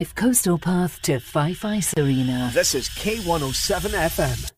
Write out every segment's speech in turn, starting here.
If Coastal Path to Ice Arena. This is K107 FM.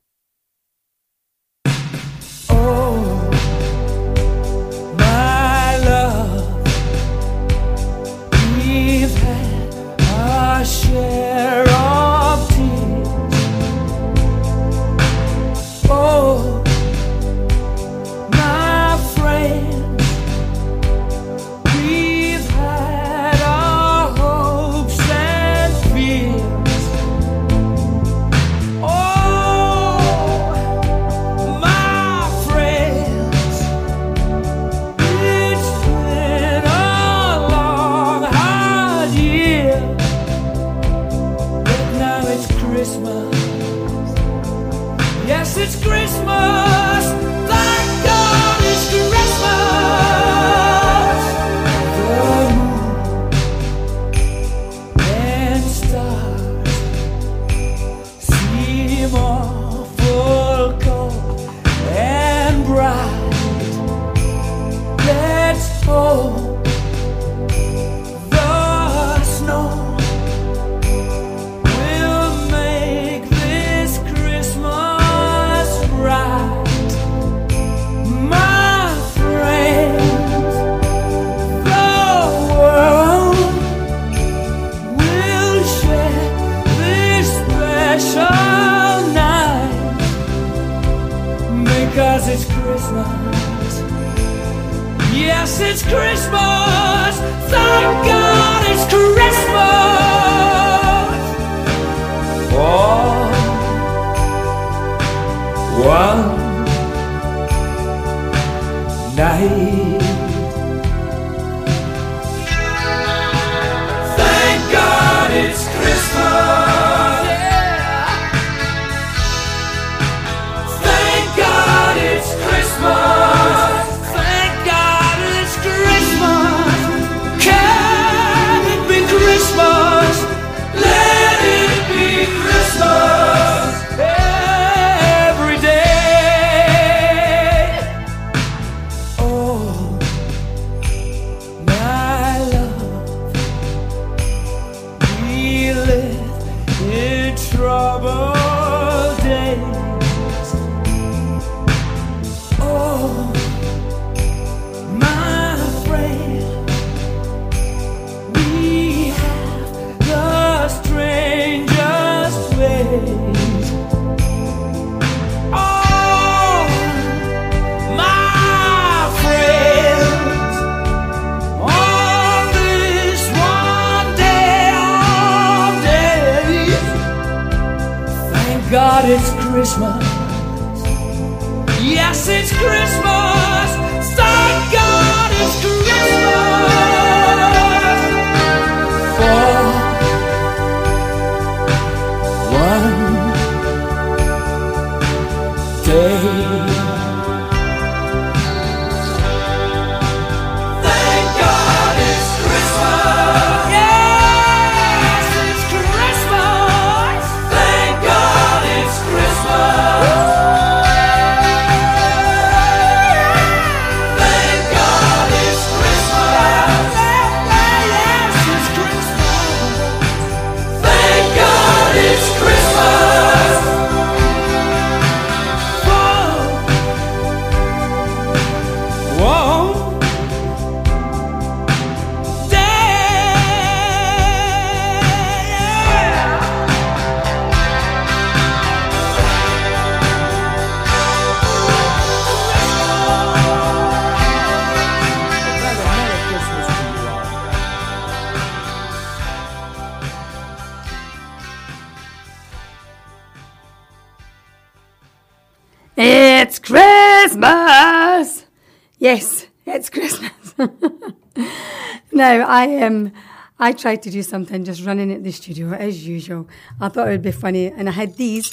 Now, I Um, I tried to do something just running at the studio as usual. I thought it would be funny, and I had these.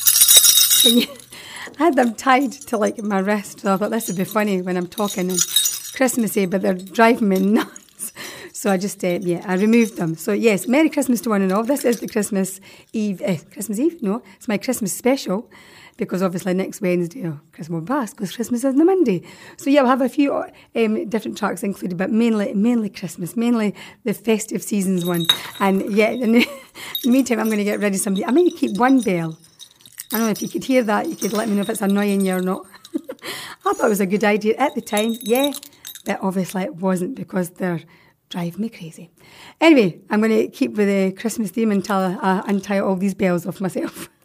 I had them tied to like my wrist, so I thought this would be funny when I'm talking and Christmassy, but they're driving me nuts. So I just, uh, yeah, I removed them. So yes, Merry Christmas to one and all. This is the Christmas Eve, uh, Christmas Eve? No, it's my Christmas special because obviously next Wednesday, oh, Christmas pass because Christmas is on the Monday. So yeah, we'll have a few um, different tracks included, but mainly mainly Christmas, mainly the festive seasons one. And yeah, in the meantime, I'm going to get ready somebody. I might keep one bell. I don't know if you could hear that. You could let me know if it's annoying you or not. I thought it was a good idea at the time, yeah, but obviously it wasn't because they're driving me crazy. Anyway, I'm going to keep with the Christmas theme until I untie all these bells off myself.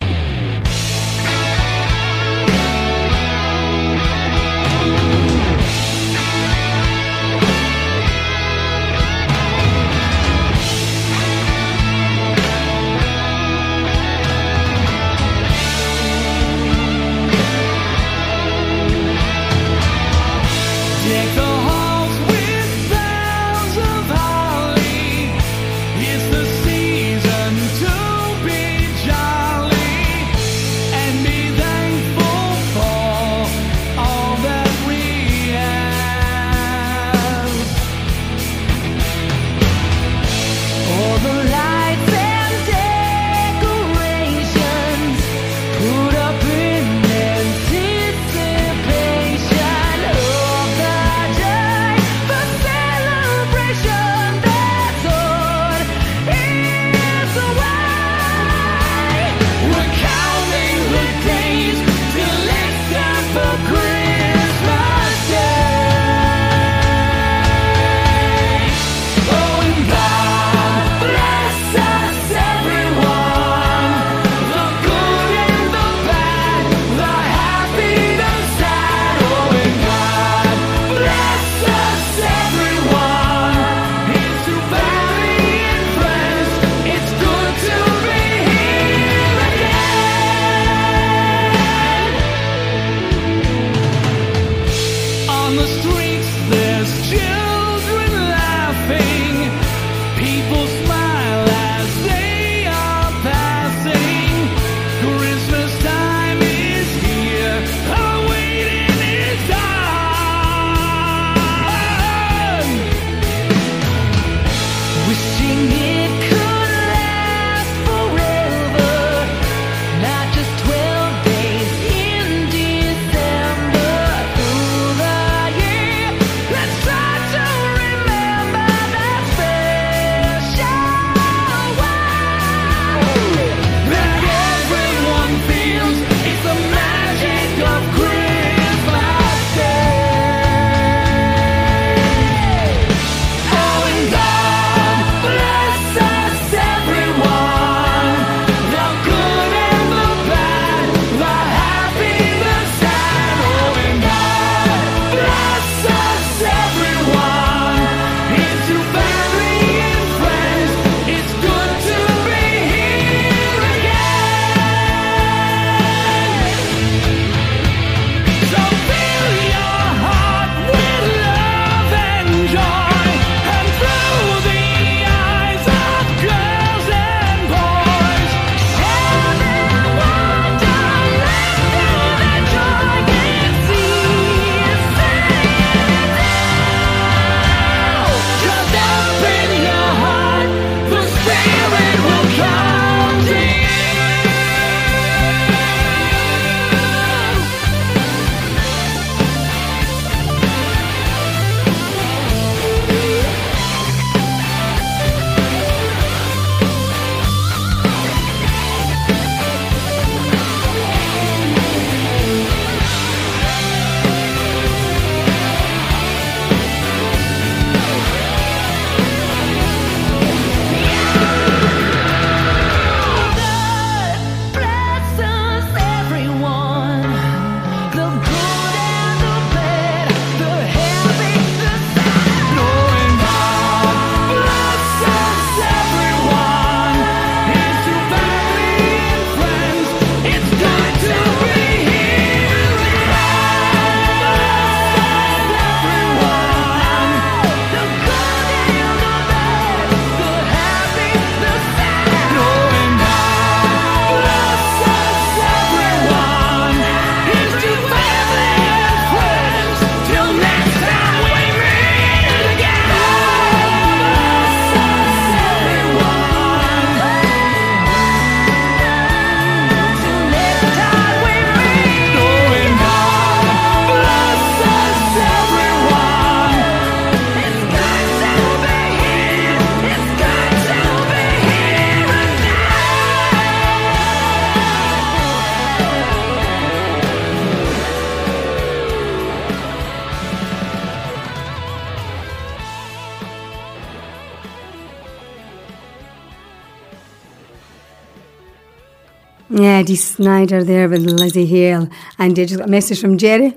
Dee Snider there with Lzzy Hale. And I just got a message from Jerry.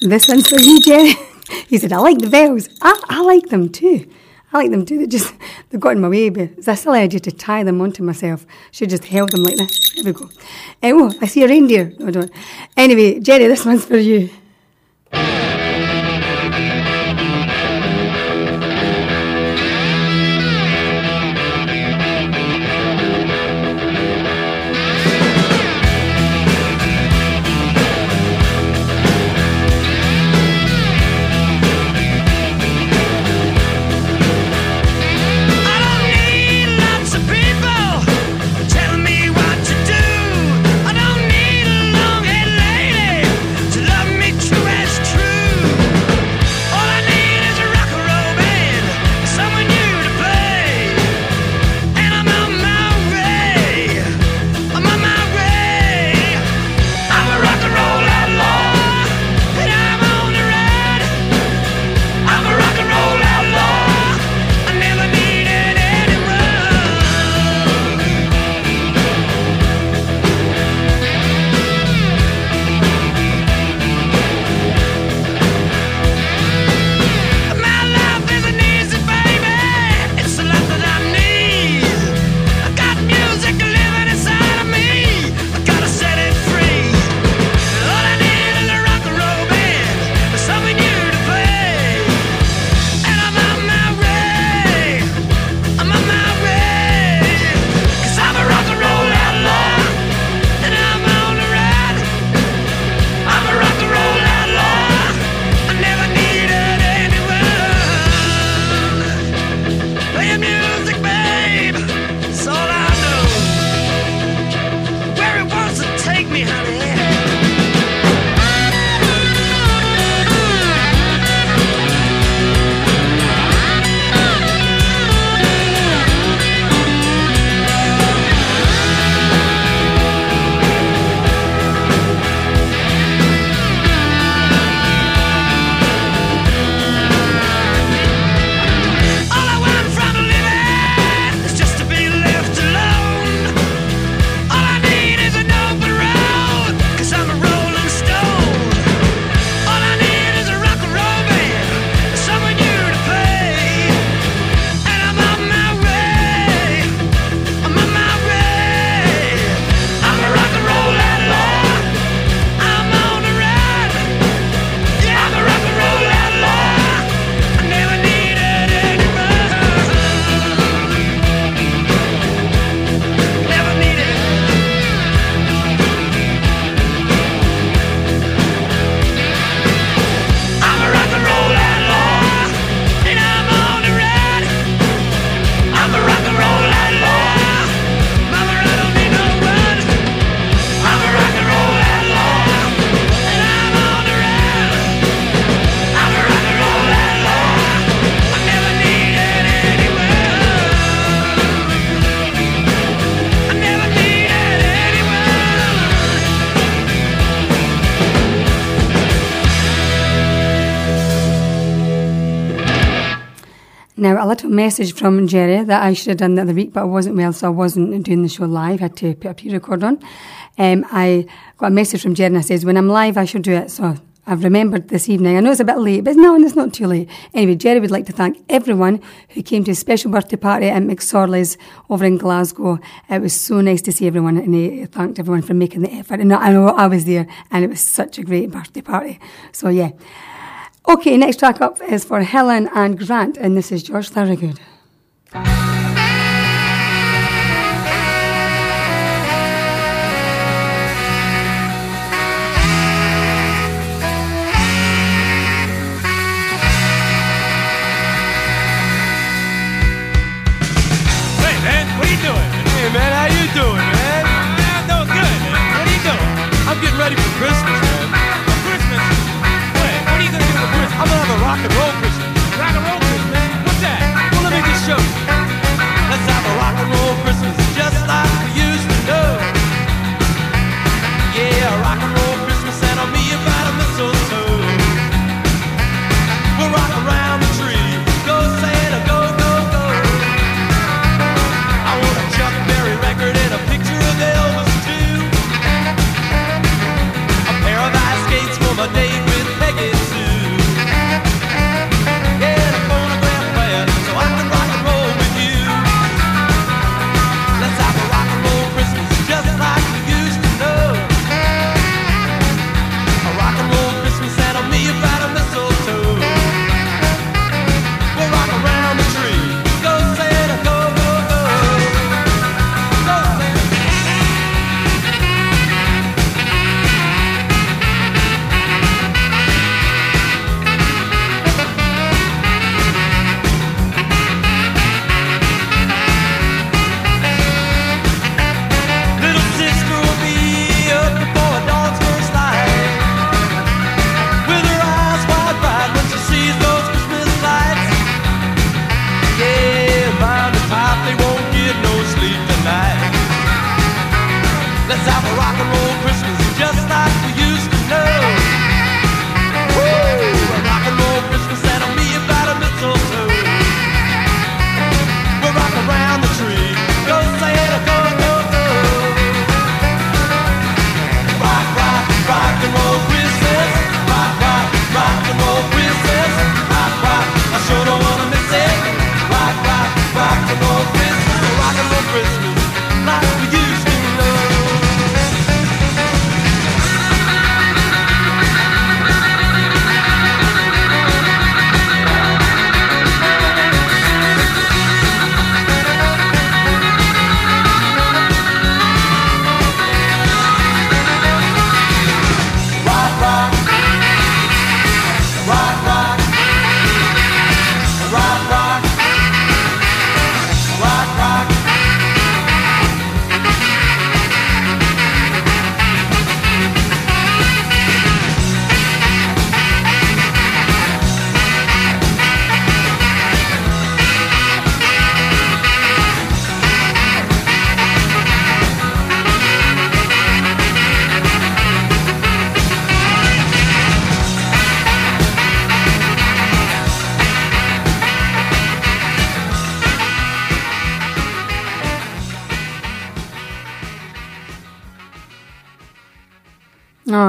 This one's for you, Jerry. he said, I like the bells. I, I like them too. I like them too. They just, they've got in my way, but it's a silly idea to tie them onto myself. Should just held them like this. There we go. Uh, oh, I see a reindeer. No, I don't. Anyway, Jerry, this one's for you. Message from Jerry that I should have done the other week, but I wasn't well, so I wasn't doing the show live. I had to put a pre-record on. Um, I got a message from Jerry and I says, when I'm live, I should do it. So I've remembered this evening. I know it's a bit late, but no, it's not too late. Anyway, Jerry would like to thank everyone who came to his special birthday party at McSorley's over in Glasgow. It was so nice to see everyone, and he thanked everyone for making the effort. And I know I was there, and it was such a great birthday party. So yeah. Okay, next track up is for Helen and Grant, and this is George Thorogood.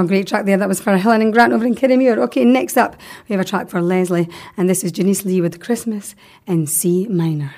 Great track there. That was for Helen and Grant over in Kirriemuir. Okay, next up, we have a track for Leslie, and this is Janice Lee with Christmas in C minor.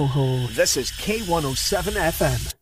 Hall. This is K107 FM.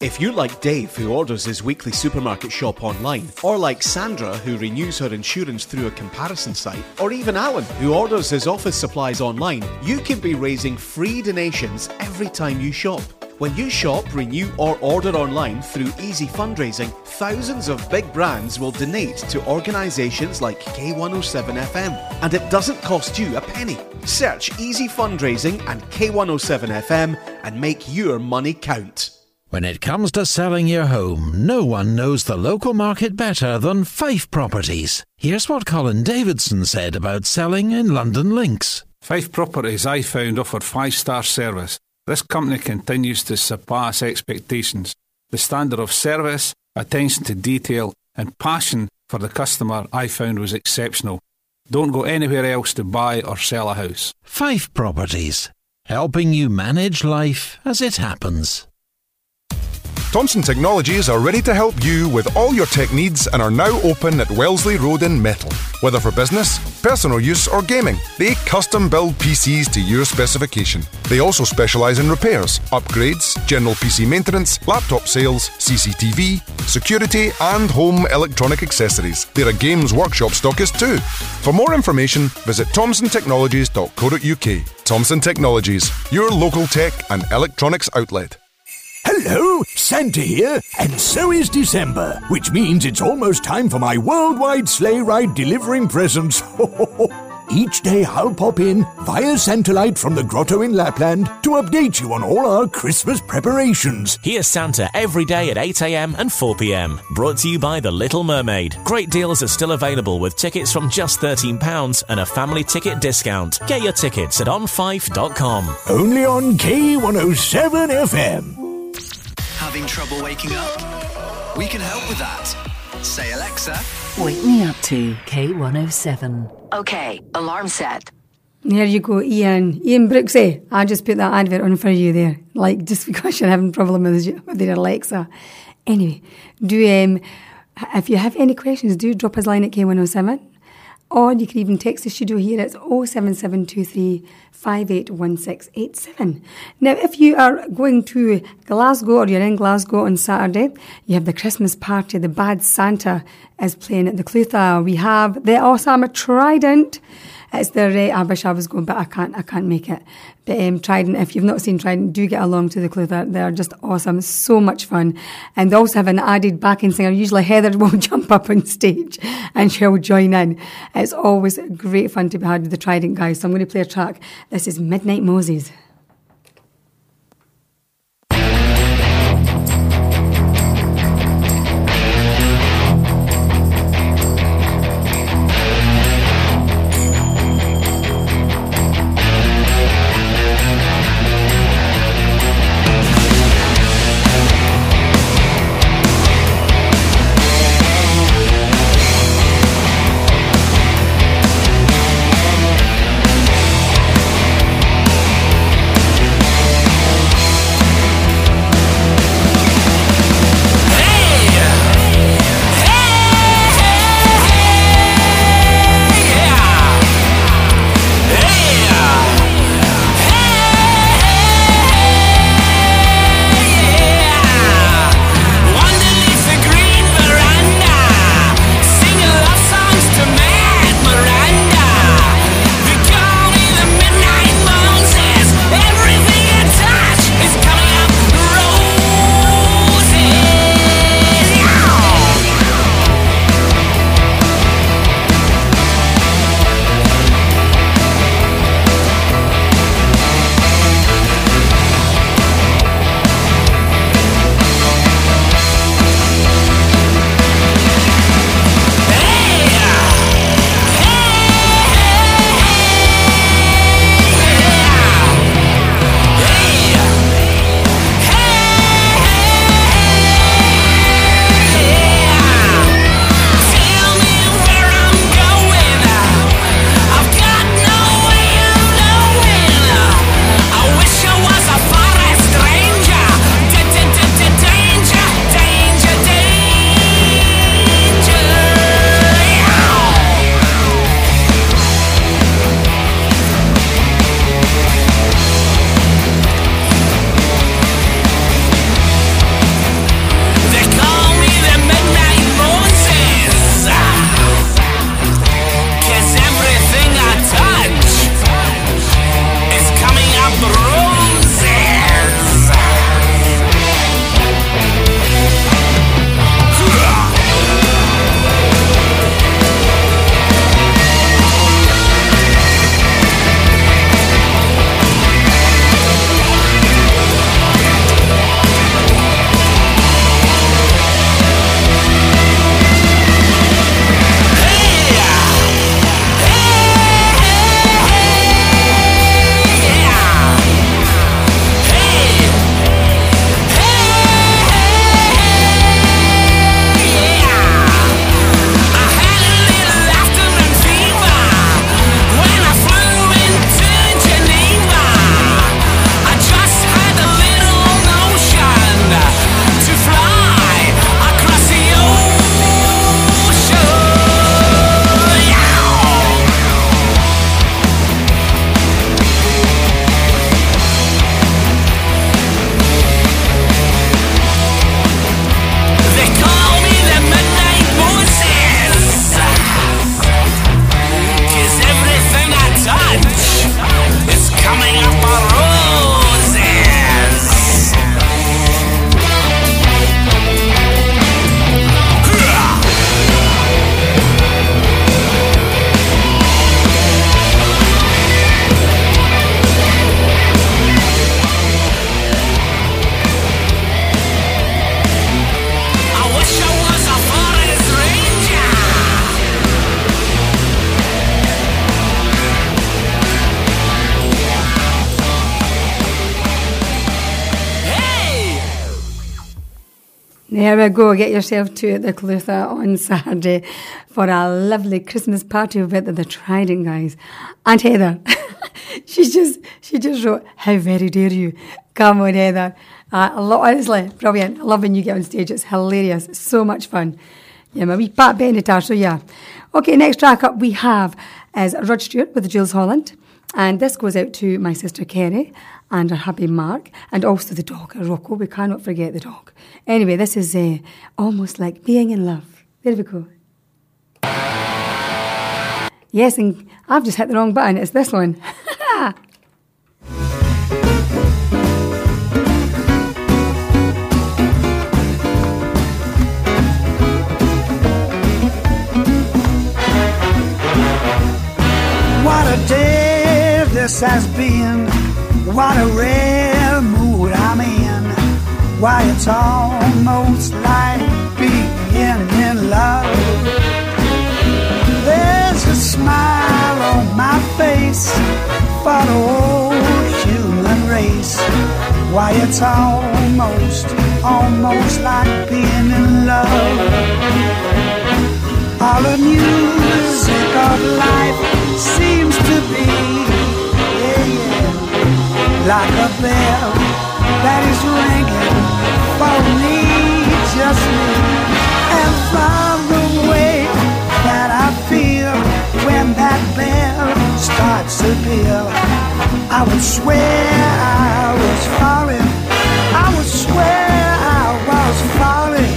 If you're like Dave, who orders his weekly supermarket shop online, or like Sandra, who renews her insurance through a comparison site, or even Alan, who orders his office supplies online, you can be raising free donations every time you shop. When you shop, renew, or order online through Easy Fundraising, thousands of big brands will donate to organisations like K107 FM, and it doesn't cost you a penny. Search Easy Fundraising and K107 FM and make your money count. When it comes to selling your home, no one knows the local market better than Fife Properties. Here's what Colin Davidson said about selling in Lundin Links. Fife Properties I found offered five star service. This company continues to surpass expectations. The standard of service, attention to detail, and passion for the customer I found was exceptional. Don't go anywhere else to buy or sell a house. Fife Properties, helping you manage life as it happens. Thompson Technologies are ready to help you with all your tech needs and are now open at Wellesley Road in Methil. Whether for business, personal use, or gaming, they custom build PCs to your specification. They also specialise in repairs, upgrades, general PC maintenance, laptop sales, CCTV, security, and home electronic accessories. They're a games workshop stockist too. For more information, visit thompsontechnologies.co.uk. Thompson Technologies, your local tech and electronics outlet. Hello, Santa here, and so is December, which means it's almost time for my worldwide sleigh ride delivering presents. Each day I'll pop in via Santalight from the grotto in Lapland to update you on all our Christmas preparations. Here's Santa every day at 8am and 4pm. Brought to you by The Little Mermaid. Great deals are still available with tickets from just £13 and a family ticket discount. Get your tickets at onfife.com. Only on K107 FM. Having trouble waking up? We can help with that. Say, Alexa, Wake me up to K107. Okay, alarm set. There you go, Ian. Ian Brooksy. I just put that advert on for you there. Like, just because you're having a problem with, your- with your Alexa. Anyway, do um, if you have any questions, do drop us a line at K107. Or you can even text the studio here. It's 07723 581687. Now, if you are going to Glasgow or you're in Glasgow on Saturday, you have the Christmas party. The Bad Santa is playing at the Clutha. We have the awesome Trident. It's the uh, I wish I was going, but I can't. I can't make it. But um, Trident, if you've not seen Trident, do get along to the club. They're, they're just awesome, so much fun, and they also have an added backing singer. Usually Heather will jump up on stage and she'll join in. It's always great fun to be had with the Trident guys. So I'm going to play a track. This is Midnight Moses. We go. Get yourself to the Clutha on Saturday for a lovely Christmas party with the Trident guys. Aunt Heather, she just she just wrote, "How very dare you?" Come on, Heather. Uh, lot, honestly, brilliant. I love when you get on stage. It's hilarious. So much fun. Yeah, my wee Pat Benatar. So yeah. Okay, next track up we have is Rod Stewart with Jools Holland. And this goes out to my sister Kerry and her hubby Mark, and also the dog, Rocco. We cannot forget the dog. Anyway, this is uh, almost like being in love. There we go. Yes, and I've just hit the wrong button. It's this one. this has been. What a rare mood I'm in. Why, it's almost like being in love. There's a smile on my face for the whole human race. Why, it's almost, almost like being in love. All the music of life like a bell that is ringing for me, just me. And from the way that I feel when that bell starts to peal, I would swear I was falling. I would swear I was falling.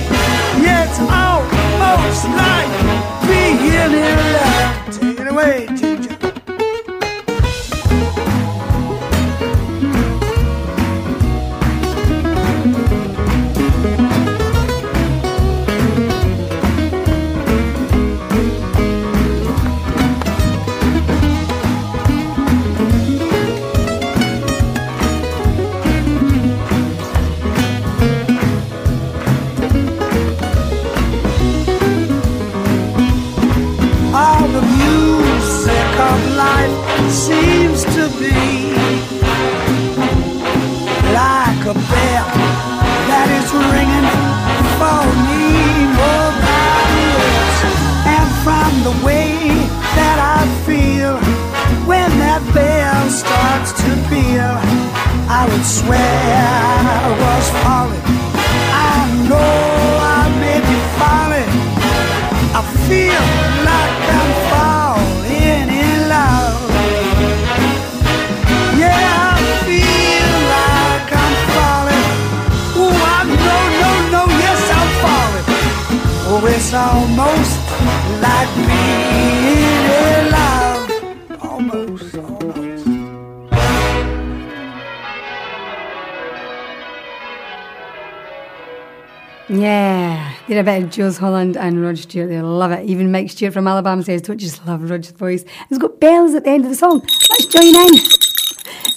Yeah, it's almost like being in love. Take it away, swear I was falling. I know I may be falling. I feel like I'm falling in love. Yeah, I feel like I'm falling. Oh, I know, no, no, yes, I'm falling. Oh, it's almost like being Yeah, they're a bit of Jools Holland and Rod Stewart. They love it. Even Mike Stewart from Alabama says, "Don't just love Rod's voice?" It's got bells at the end of the song. Let's join in.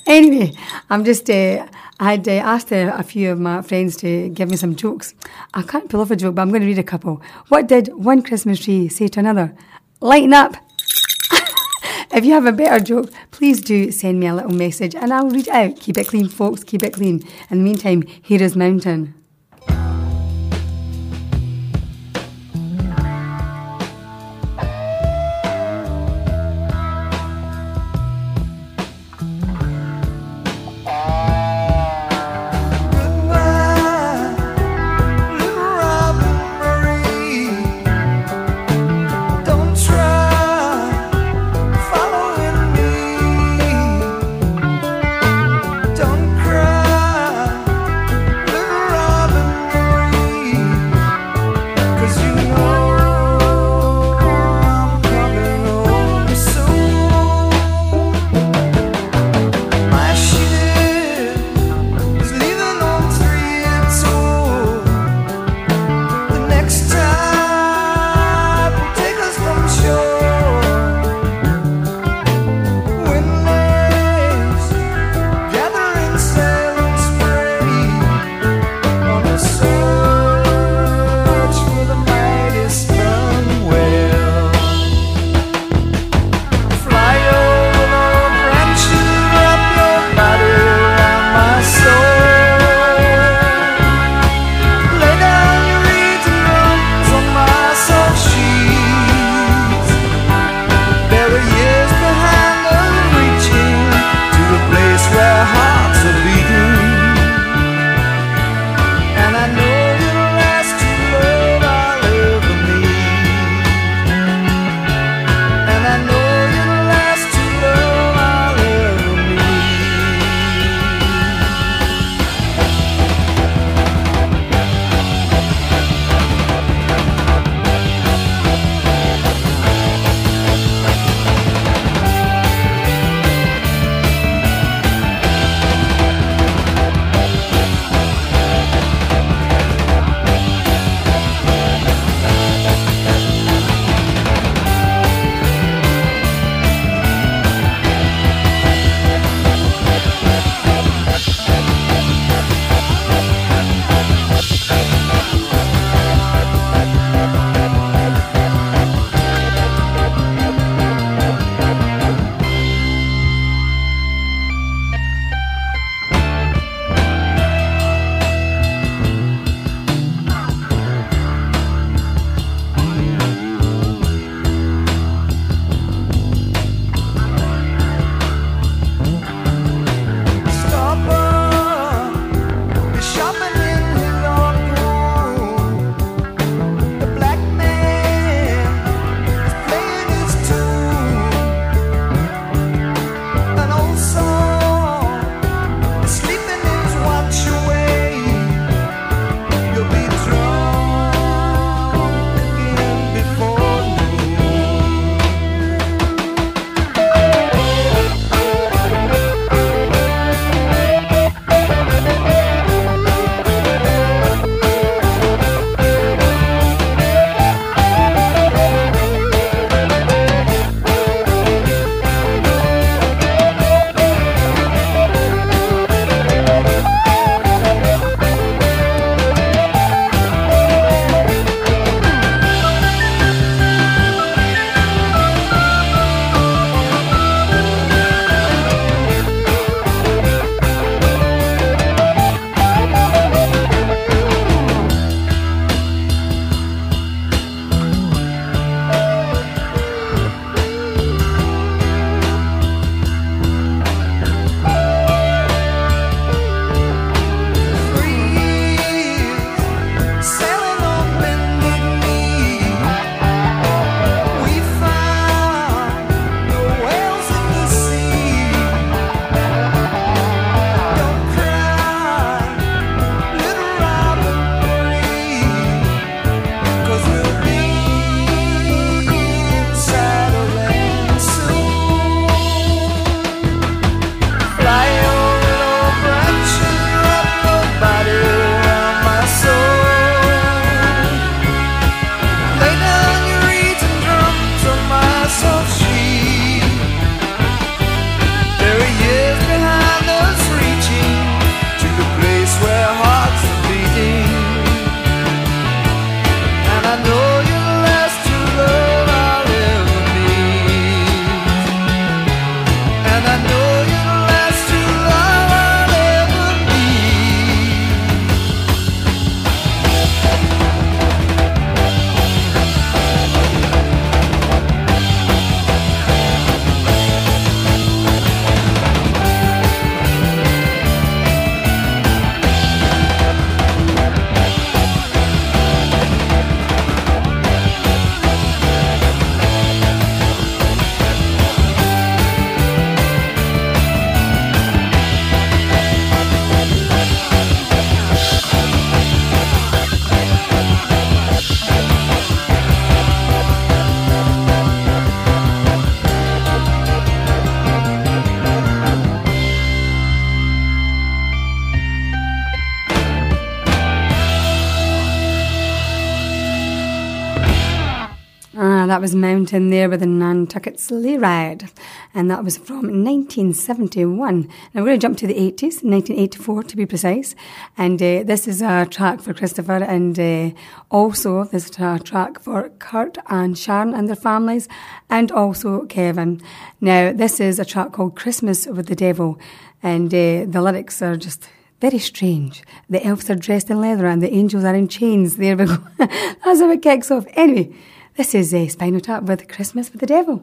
anyway, I'm just. Uh, I had uh, asked uh, a few of my friends to give me some jokes. I can't pull off a joke, but I'm going to read a couple. What did one Christmas tree say to another? Lighten up. If you have a better joke, please do send me a little message and I'll read it out. Keep it clean, folks. Keep it clean. In the meantime, here is Mountain. Was Mountain there with the Nantucket Sleigh Ride. And that was from 1971. Now we're going to jump to the 80s, 1984 to be precise. And uh, this is a track for Christopher and uh, also this is a track for Kurt and Sharon and their families and also Kevin. Now this is a track called Christmas with the Devil. And uh, the lyrics are just very strange. The elves are dressed in leather and the angels are in chains. There we go. That's how it kicks off. Anyway, this is uh, Spinal Tap with Christmas with the Devil.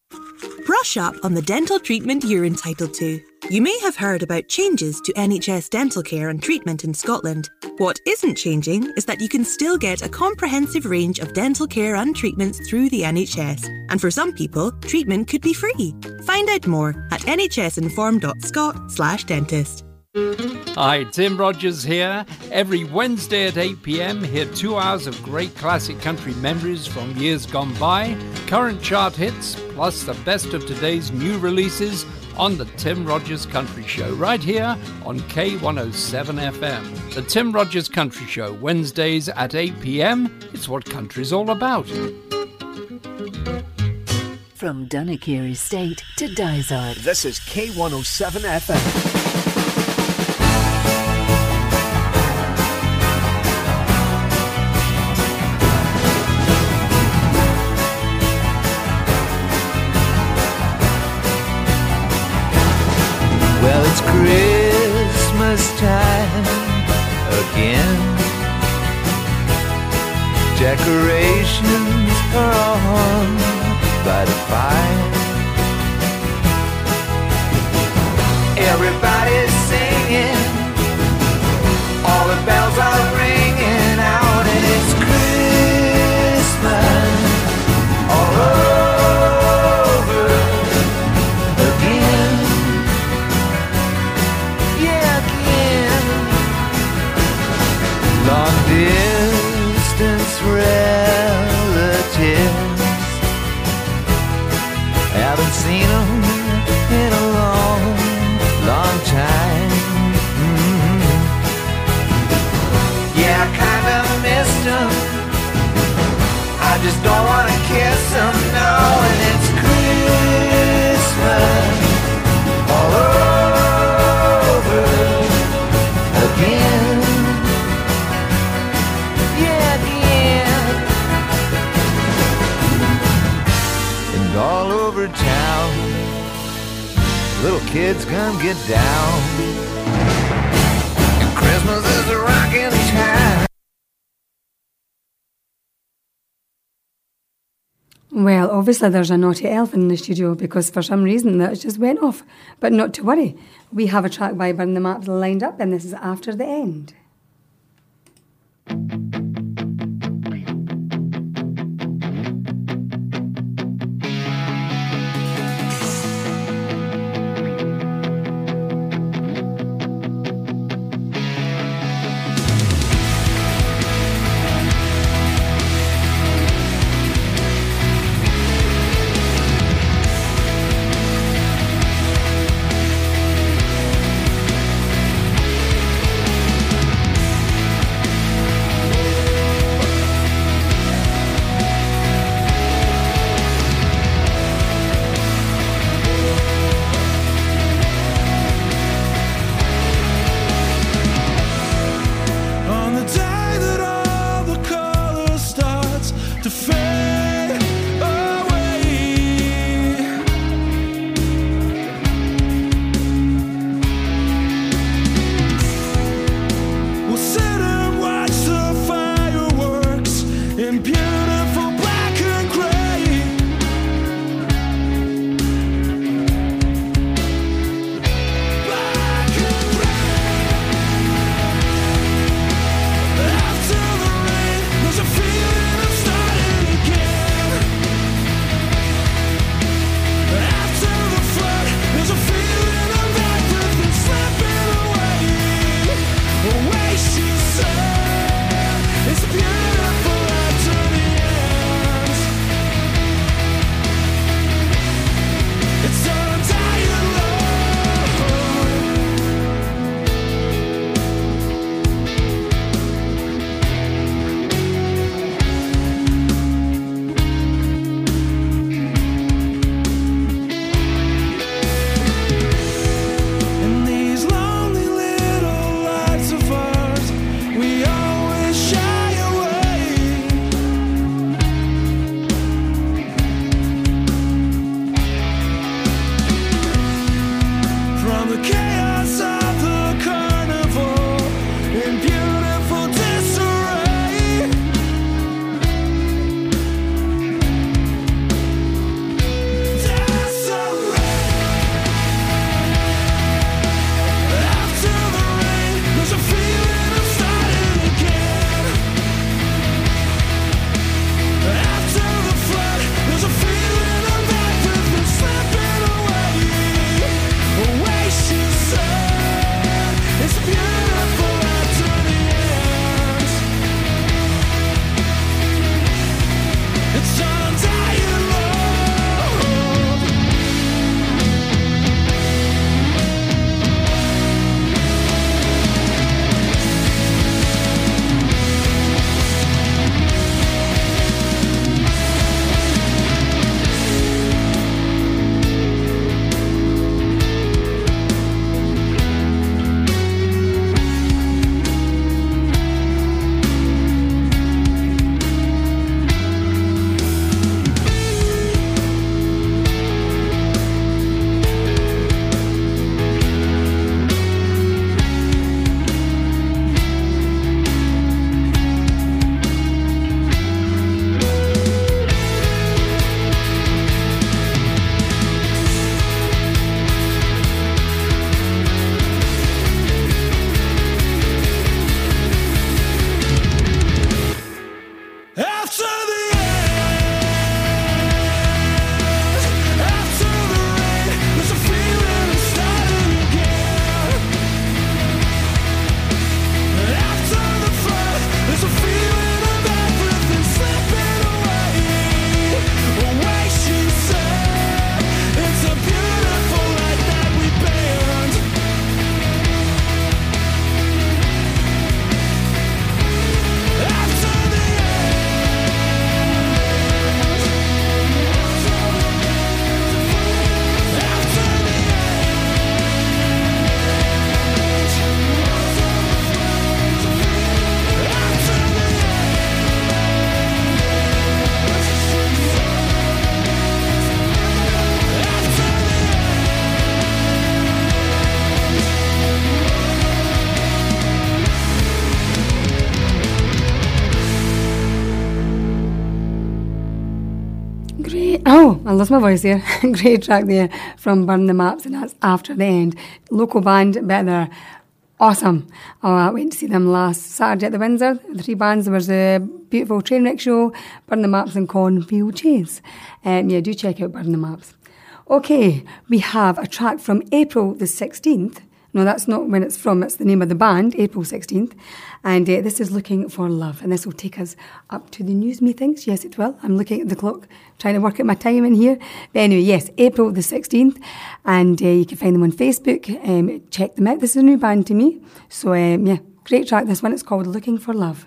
Brush up on the dental treatment you're entitled to. You may have heard about changes to NHS dental care and treatment in Scotland. What isn't changing is that you can still get a comprehensive range of dental care and treatments through the NHS. And for some people, treatment could be free. Find out more at nhsinform.scot/dentist. Hi, Tim Rogers here. Every Wednesday at 8 pm, hear two hours of great classic country memories from years gone by, current chart hits, plus the best of today's new releases on the Tim Rogers Country Show, right here on K107 FM. The Tim Rogers Country Show, Wednesdays at 8 pm. It's what country's all about. From Dunnikier Estate to Dysart. This is K107 FM. Christmas time again. Decorations are on by the fire. Everybody's just don't wanna kiss them, no, and it's Christmas all over again. Yeah, again. And all over town, little kids come get down. And Christmas is a rockin' Well, obviously there's a naughty elf in the studio because for some reason that just went off. But not to worry. We have a track by Burn the Maps lined up and this is after the end. My voice there. Great track there from Burn the Maps, and that's After the End. Local band, bet they're awesome. Oh, I went to see them last Saturday at the Windsor. The three bands, there was a beautiful train wreck show, Burn the Maps and Cornfield Chase. Um, yeah, do check out Burn the Maps. Okay, we have a track from April the 16th. No, that's not when it's from, it's the name of the band, April 16th. And uh, this is Looking for Love. And this will take us up to the news meetings. Yes, it will. I'm looking at the clock, trying to work out my time in here. But anyway, yes, April the 16th. And uh, you can find them on Facebook. Um, check them out. This is a new band to me. So, um, yeah, great track. This one, it's called Looking for Love.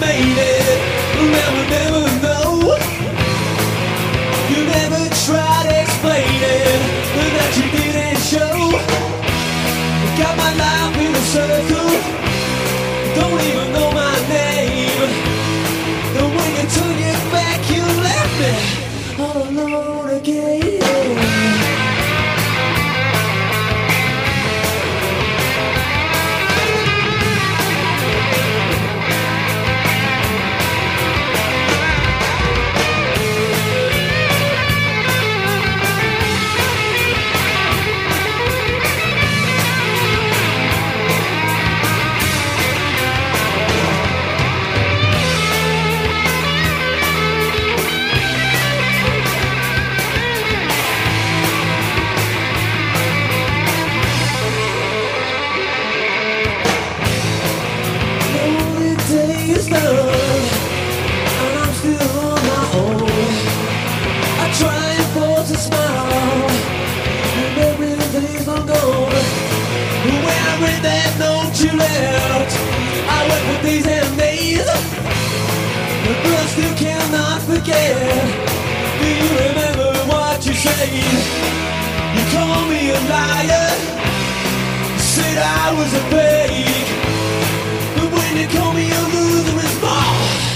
Made it. Never, never know. You never tried explaining that you didn't show. Got my life in a circle. Forget. Do you remember what you said? You called me a liar, said I was a fake. But when you call me a loser, it's more.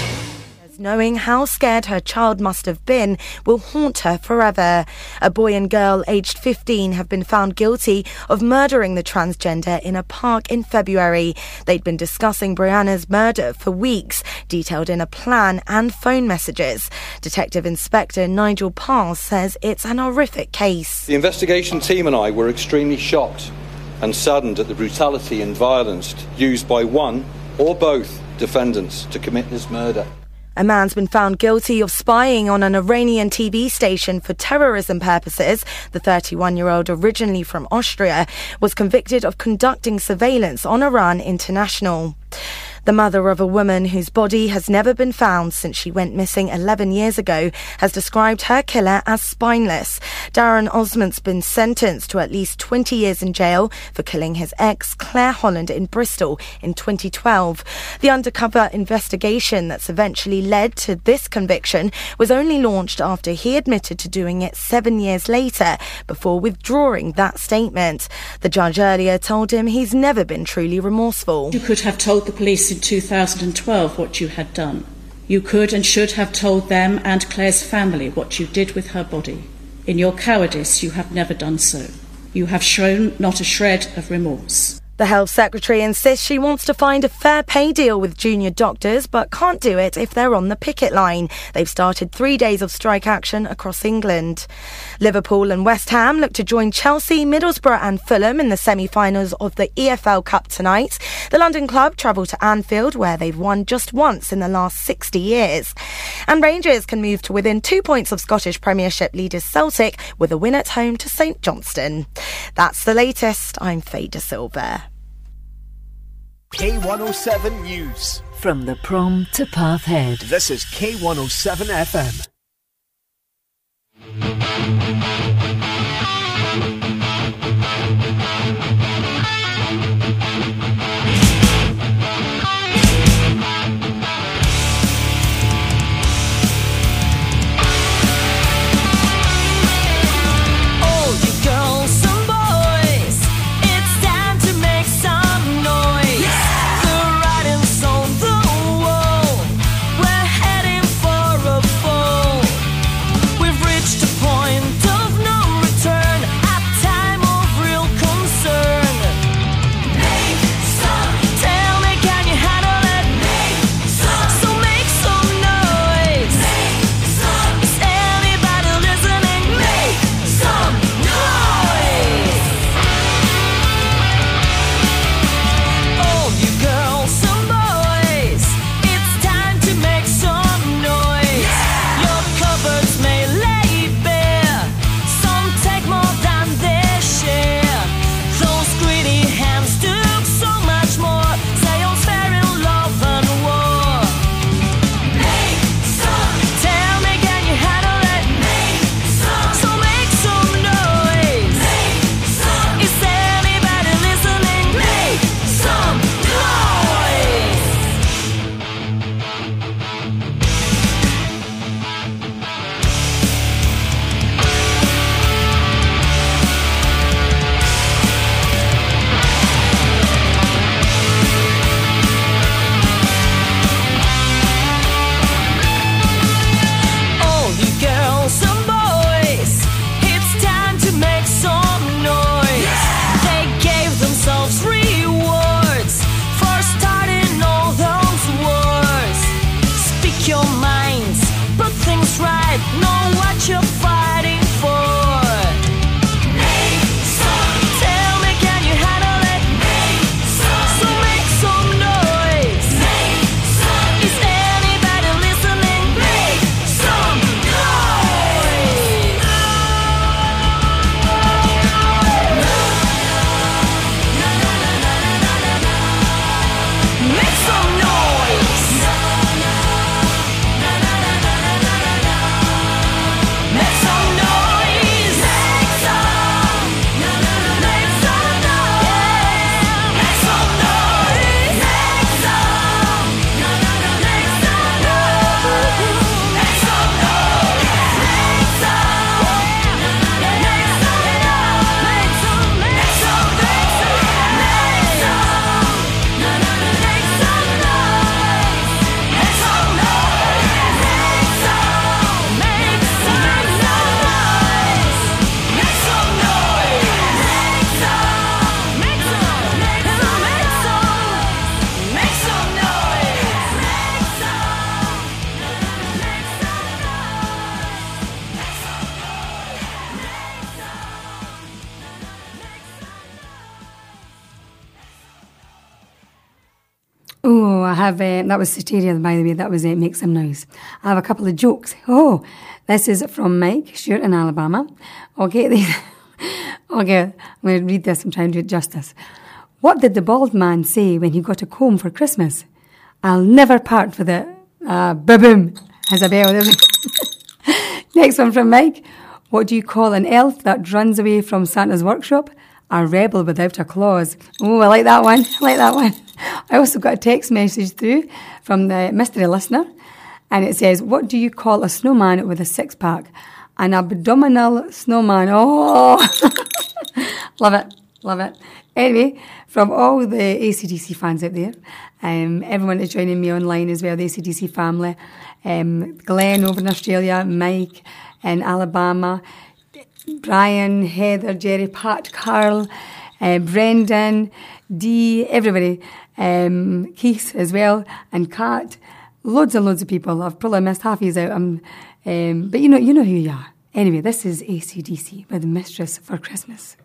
Knowing how scared her child must have been will haunt her forever. A boy and girl aged 15 have been found guilty of murdering the transgender in a park in February. They'd been discussing Brianna's murder for weeks, detailed in a plan and phone messages. Detective Inspector Nigel Parr says it's an horrific case. The investigation team and I were extremely shocked and saddened at the brutality and violence used by one or both defendants to commit this murder. A man's been found guilty of spying on an Iranian TV station for terrorism purposes. The 31 year old, originally from Austria, was convicted of conducting surveillance on Iran International. The mother of a woman whose body has never been found since she went missing 11 years ago has described her killer as spineless. Darren Osment's been sentenced to at least 20 years in jail for killing his ex, Claire Holland, in Bristol in 2012. The undercover investigation that's eventually led to this conviction was only launched after he admitted to doing it seven years later before withdrawing that statement. The judge earlier told him he's never been truly remorseful. You could have told the police in 2012 what you had done. You could and should have told them and Claire's family what you did with her body. In your cowardice, you have never done so. You have shown not a shred of remorse. The Health Secretary insists she wants to find a fair pay deal with junior doctors, but can't do it if they're on the picket line. They've started three days of strike action across England. Liverpool and West Ham look to join Chelsea, Middlesbrough, and Fulham in the semi finals of the EFL Cup tonight. The London club travel to Anfield, where they've won just once in the last 60 years. And Rangers can move to within two points of Scottish Premiership leaders Celtic with a win at home to St Johnstone. That's the latest. I'm Faye De Silva. K107 News. From the prom to Pathhead. This is K107 FM. Have, uh, that was Soteria, by the way, that was uh, Make Some Noise. I have a couple of jokes. Oh, this is from Mike Stewart in Alabama. Okay, okay, I'm going to read this and try and do it justice. What did the bald man say when he got a comb for Christmas? I'll never part with it. Uh. Has a bell. Next one from Mike. What do you call an elf that runs away from Santa's workshop? A rebel without a clause. Oh, I like that one. I like that one. I also got a text message through from the mystery listener, and it says, What do you call a snowman with a six pack? An abdominal snowman. Oh, love it. Love it. Anyway, from all the ACDC fans out there, um, everyone is joining me online as well, the ACDC family, um, Glenn over in Australia, Mike in Alabama, Brian, Heather, Jerry, Pat, Carl, uh, Brendan, Dee, everybody, um, Keith as well, and Kat. Loads and loads of people. I've probably missed half of out. Um, um, but you know, you know who you are. Anyway, this is ACDC with Mistress for Christmas.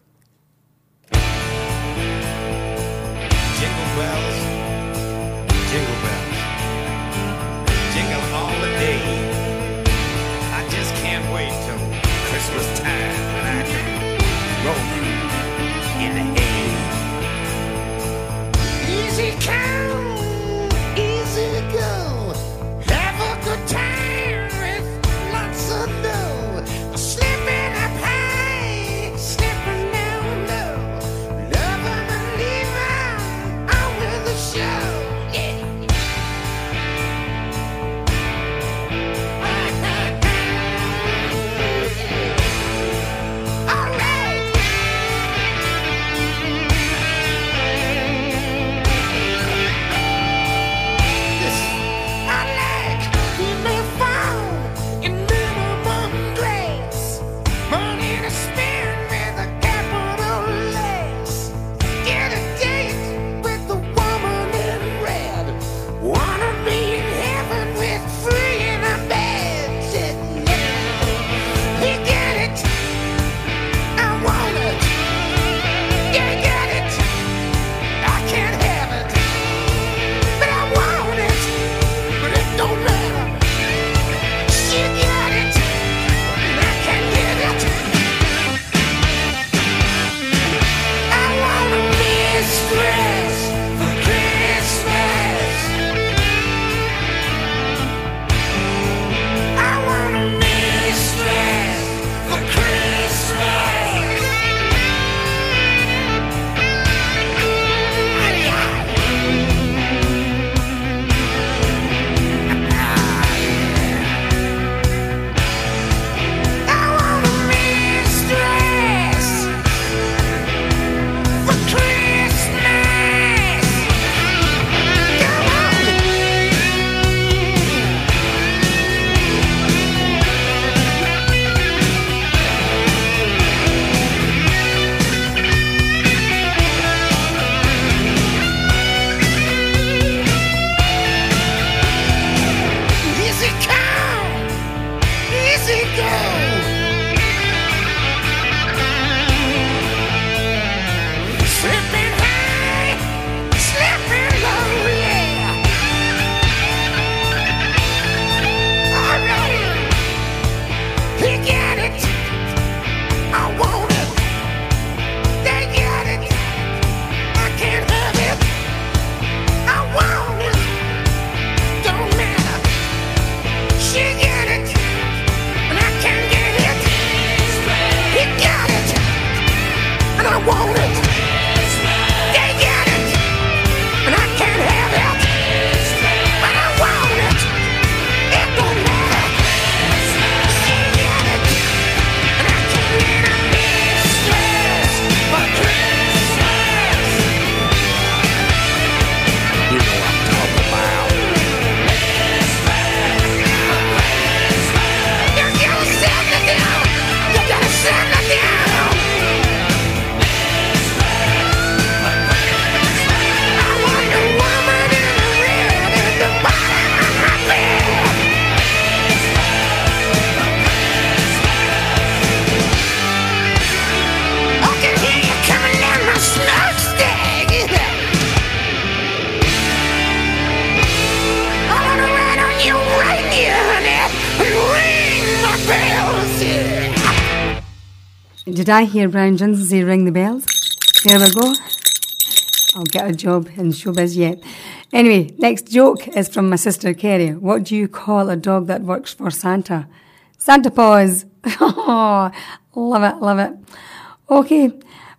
Did I hear Brian Johnson say ring the bells? There we go. I'll get a job in showbiz yet. Anyway, next joke is from my sister Kerry. What do you call a dog that works for Santa? Santa Paws. oh, love it, love it. Okay,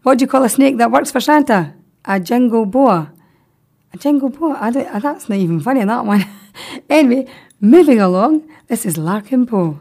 what do you call a snake that works for Santa? A jingle boa. A jingle boa? I don't, that's not even funny, that one. anyway, moving along, this is Larkin Poe.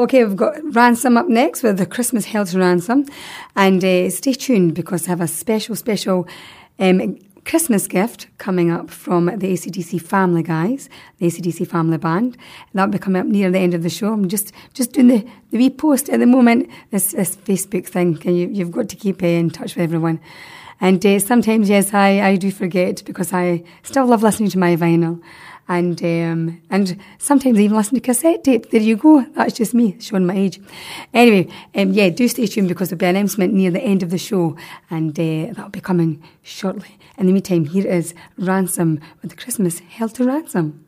Okay, we've got Ransom up next with the Christmas Health Ransom. And uh, stay tuned because I have a special, special um, Christmas gift coming up from the ACDC Family Guys, the ACDC Family Band. That'll be coming up near the end of the show. I'm just just doing the, the wee post at the moment, this, this Facebook thing. And you, you've got to keep uh, in touch with everyone. And uh, sometimes, yes, I, I do forget because I still love listening to my vinyl. And um, and sometimes I even listen to cassette tape. There you go. That's just me showing my age. Anyway, um, yeah, do stay tuned because there'll be an announcement near the end of the show, and uh, that'll be coming shortly. In the meantime, here is Ransom with the Christmas Hell to Ransom.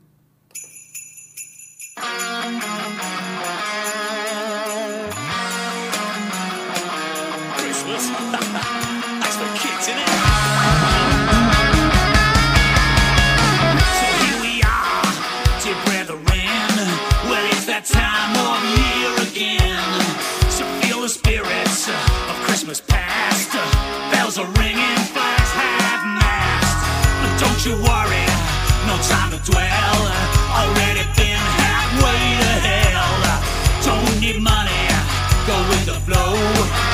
Christmas past. Bells are ringing, flags have mast. But don't you worry, no time to dwell. Already been halfway to hell. Don't need money, go with the flow.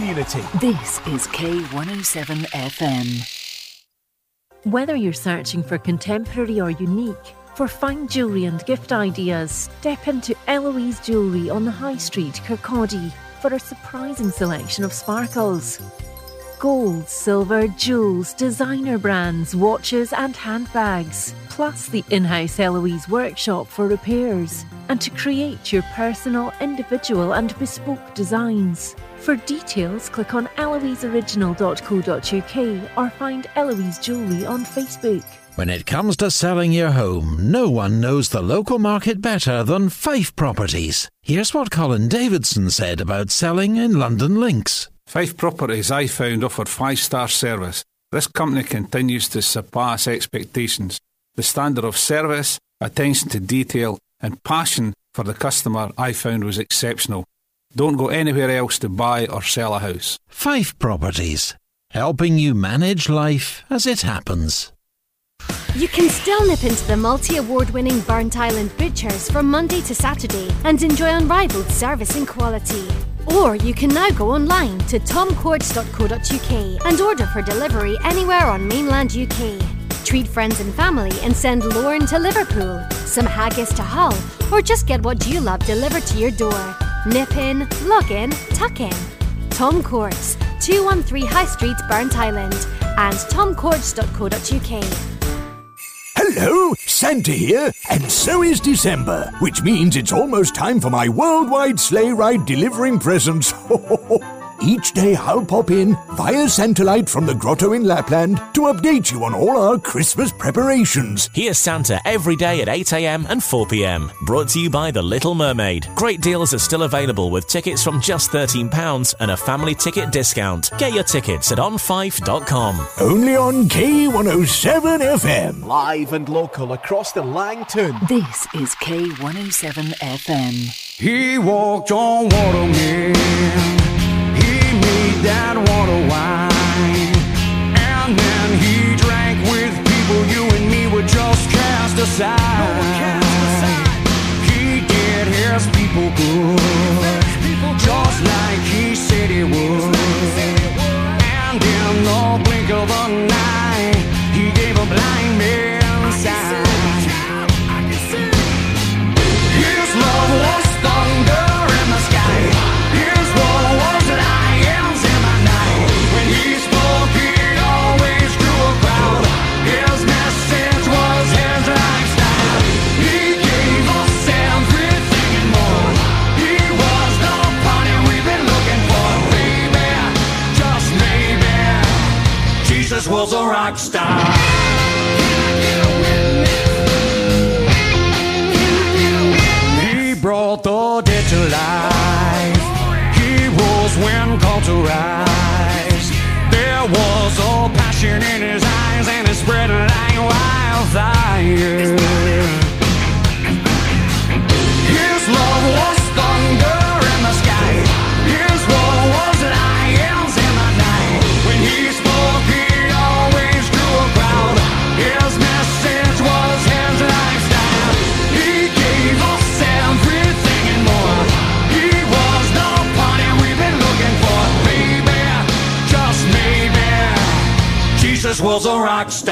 Community. This is K107 FM. Whether you're searching for contemporary or unique, for fine jewellery and gift ideas, step into Eloise Jewellery on the High Street, Kirkcaldy, for a surprising selection of sparkles. Gold, silver, jewels, designer brands, watches, and handbags, plus the in house Eloise workshop for repairs, and to create your personal, individual, and bespoke designs. For details, click on eloiseoriginal.co.uk or find Eloise Jewellery on Facebook. When it comes to selling your home, no one knows the local market better than Fife Properties. Here's what Colin Davidson said about selling in Lundin Links. Fife Properties I found offered five star service. This company continues to surpass expectations. The standard of service, attention to detail, and passion for the customer I found was exceptional. Don't go anywhere else to buy or sell a house. Fife Properties, helping you manage life as it happens. You can still nip into the multi award winning Burntisland Butchers from Monday to Saturday and enjoy unrivaled service and quality. Or you can now go online to tomcourts.co.uk and order for delivery anywhere on mainland UK. Treat friends and family and send lorne to Liverpool, some haggis to Hull, or just get what you love delivered to your door. Nip in, log in, tuck in. Tom Courts, 213 High Street, Burntisland, and tomcourts.co.uk. Hello, Santa here, and so is December, which means it's almost time for my worldwide sleigh ride delivering presents. Each day I'll pop in via Santalight from the grotto in Lapland to update you on all our Christmas preparations. Here's Santa every day at 8am and 4pm. Brought to you by The Little Mermaid. Great deals are still available with tickets from just £13 and a family ticket discount. Get your tickets at onfife.com. Only on K107 FM. Live and local across the Lang Toun. This is K107 FM. He walked on water, man. That water wine. And then he drank with people you and me would just cast aside. He did his people good. Just like he said he would. And in the blink of an eye, rock star. He brought the dead to life. He rose when called to rise. There was a passion in his eyes, and it spread like wildfire. Was a rock star.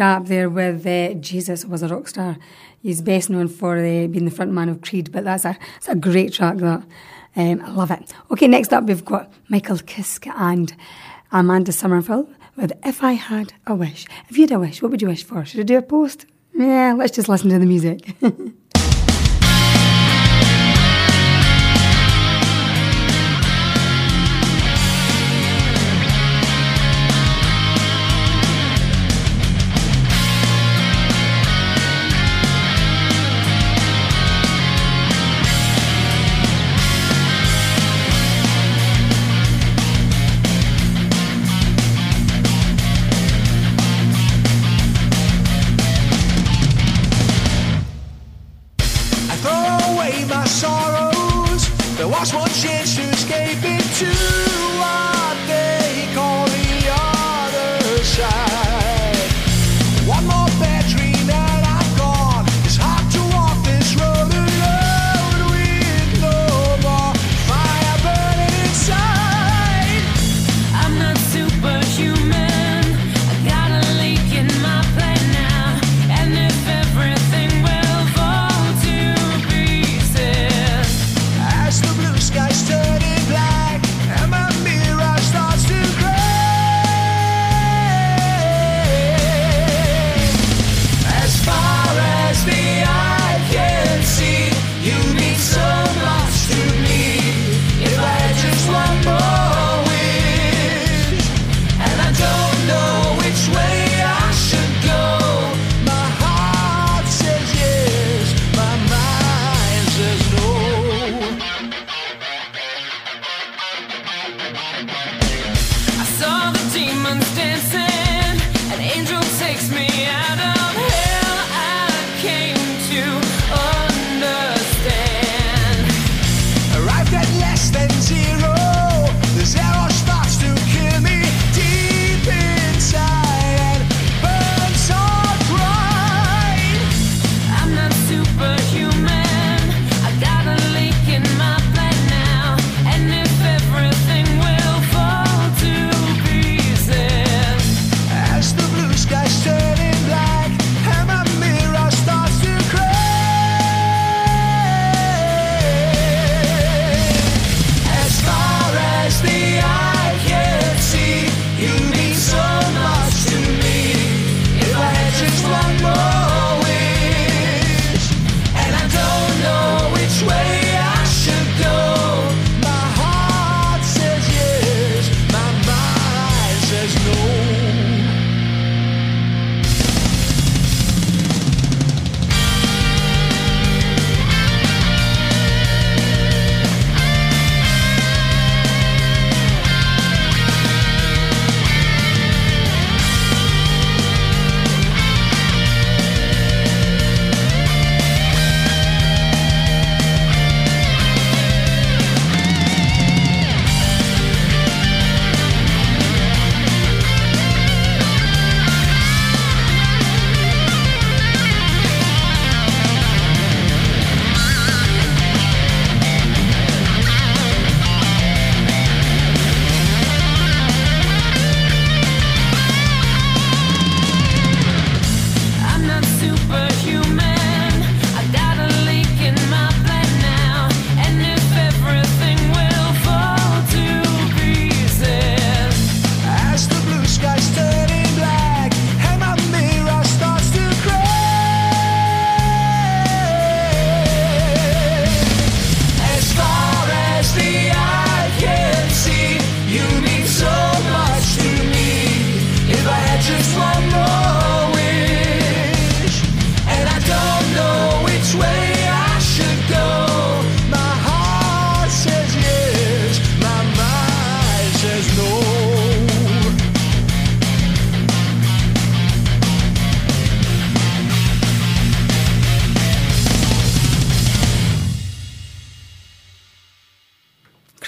Up there with uh, Jesus was a rock star. He's best known for uh, being the frontman of Creed, but that's a, that's a great track, that. Um, I love it. Okay, next up we've got Michael Kiske and Amanda Somerville with If I Had a Wish. If you had a wish, what would you wish for? Should I do a post? Yeah, let's just listen to the music.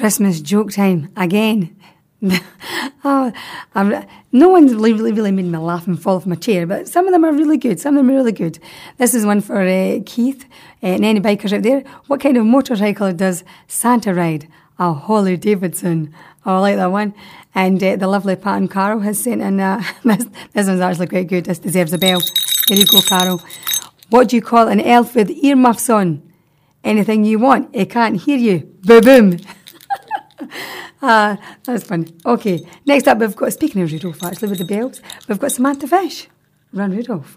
Christmas joke time again. oh, I'm, no one's really, really made me laugh and fall off my chair, but some of them are really good. Some of them are really good. This is one for uh, Keith uh, and any bikers out there. What kind of motorcycle does Santa ride? A Holly Davidson. Oh, I like that one. And uh, the lovely Pat and Carol has sent in uh, this, this one's actually quite good. This deserves a bell. Here you go, Carol. What do you call an elf with earmuffs on? Anything you want. It can't hear you. Boom, boom. Ah, that's fun. Okay, next up we've got, speaking of Rudolph actually with the bells, we've got Samantha Fish. Run Rudolph.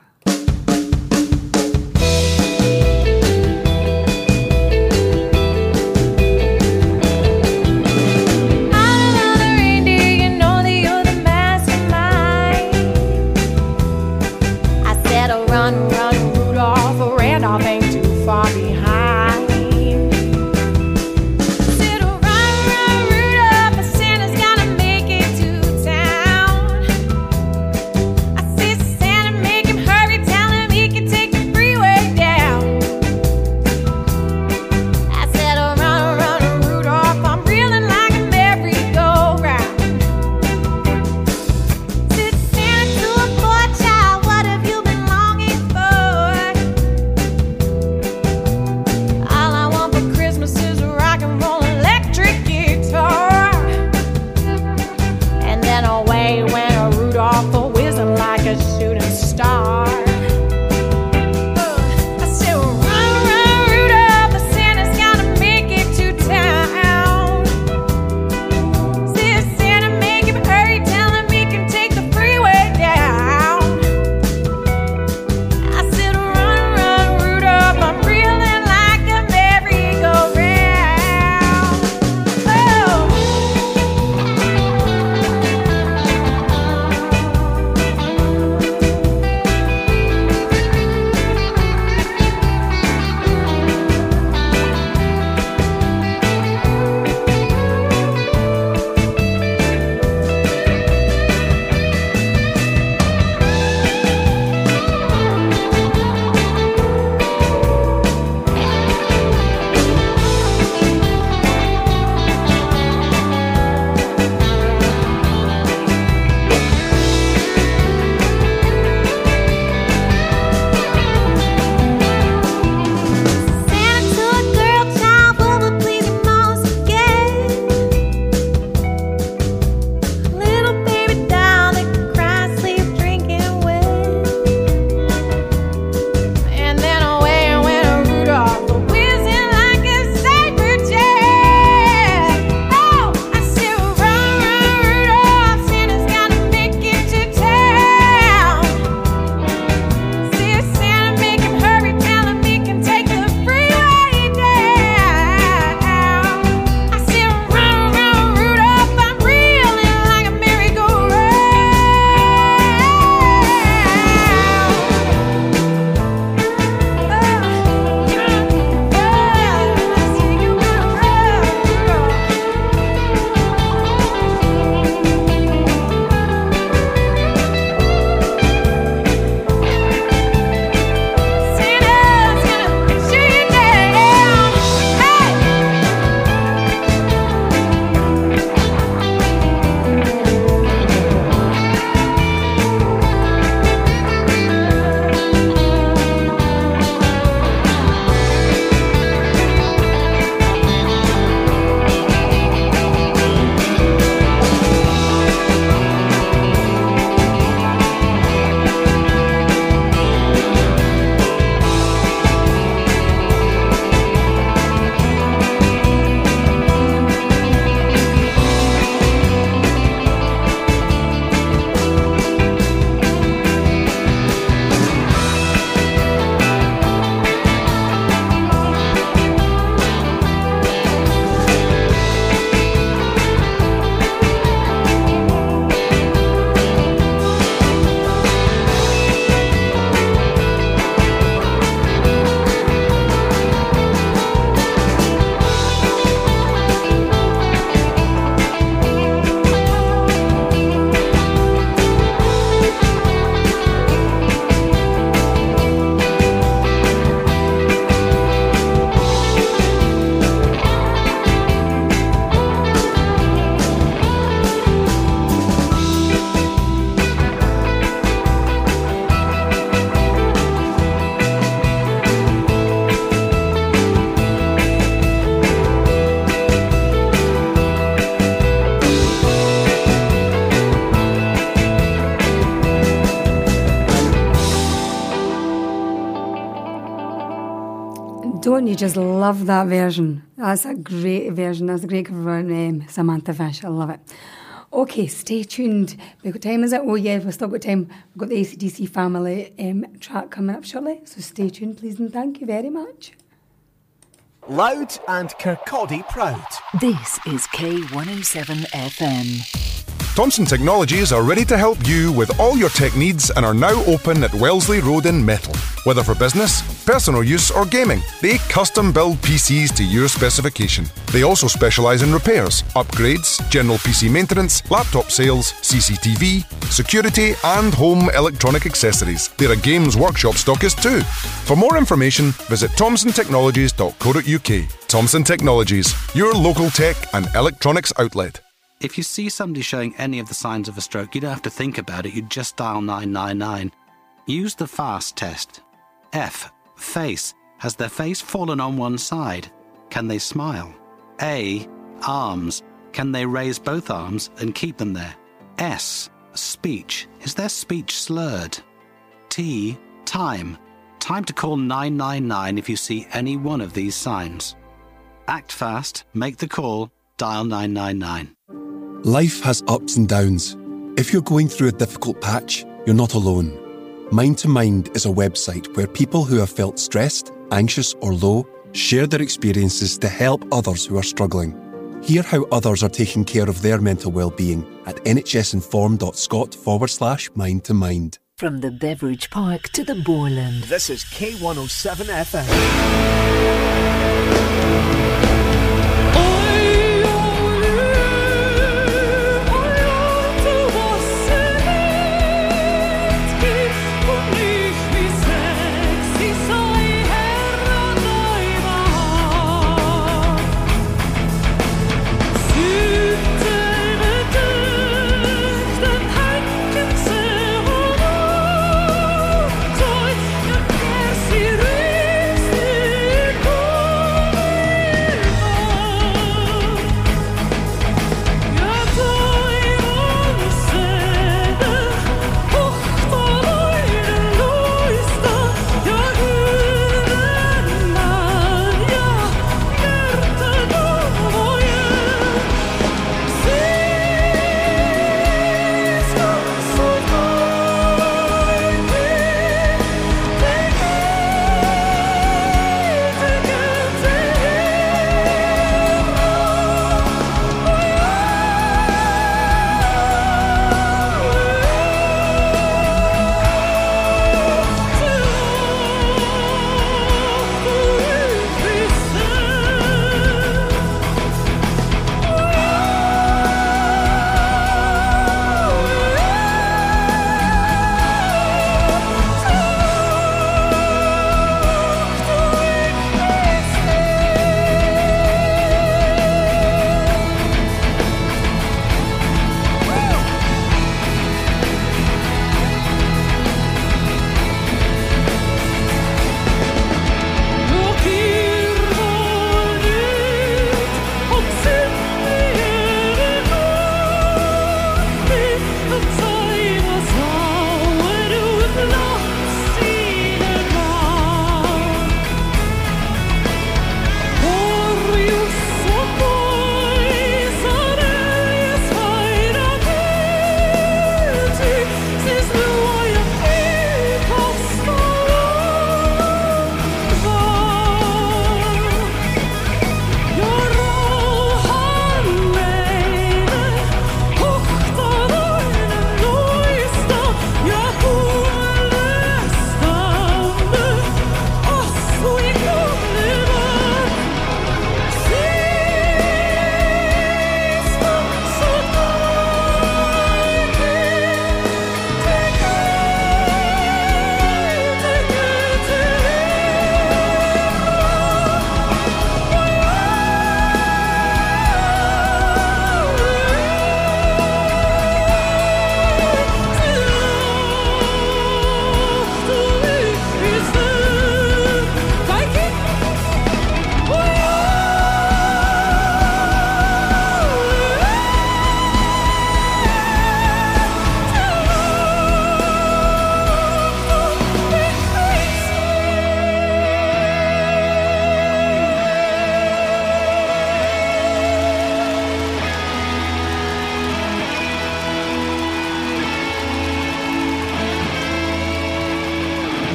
You just love that version? That's a great version. That's a great cover by um, Samantha Fish. I love it. Okay, stay tuned. We've got time, is it? Oh, yeah, we've still got time. We've got the ACDC family um, track coming up shortly. So stay tuned, please, and thank you very much. Loud and Kirkcaldy proud. This is K107 FM. Thompson Technologies are ready to help you with all your tech needs and are now open at Wellesley Road in Methil. Whether for business, personal use, or gaming, they custom build PCs to your specification. They also specialise in repairs, upgrades, general PC maintenance, laptop sales, CCTV, security, and home electronic accessories. They're a games workshop stockist too. For more information, visit thompsontechnologies.co.uk. Thompson Technologies, your local tech and electronics outlet. If you see somebody showing any of the signs of a stroke, you don't have to think about it, you just dial 999. Use the FAST test. F. Face. Has their face fallen on one side? Can they smile? A. Arms. Can they raise both arms and keep them there? S. Speech. Is their speech slurred? T. Time. Time to call 999 if you see any one of these signs. Act fast, make the call, dial 999. Life has ups and downs. If you're going through a difficult patch, you're not alone. Mind to Mind is a website where people who have felt stressed, anxious, or low share their experiences to help others who are struggling. Hear how others are taking care of their mental well-being at nhsinform.scot forward slash mind to mind. From the Beveridge Park to the Borland. This is K107 FM.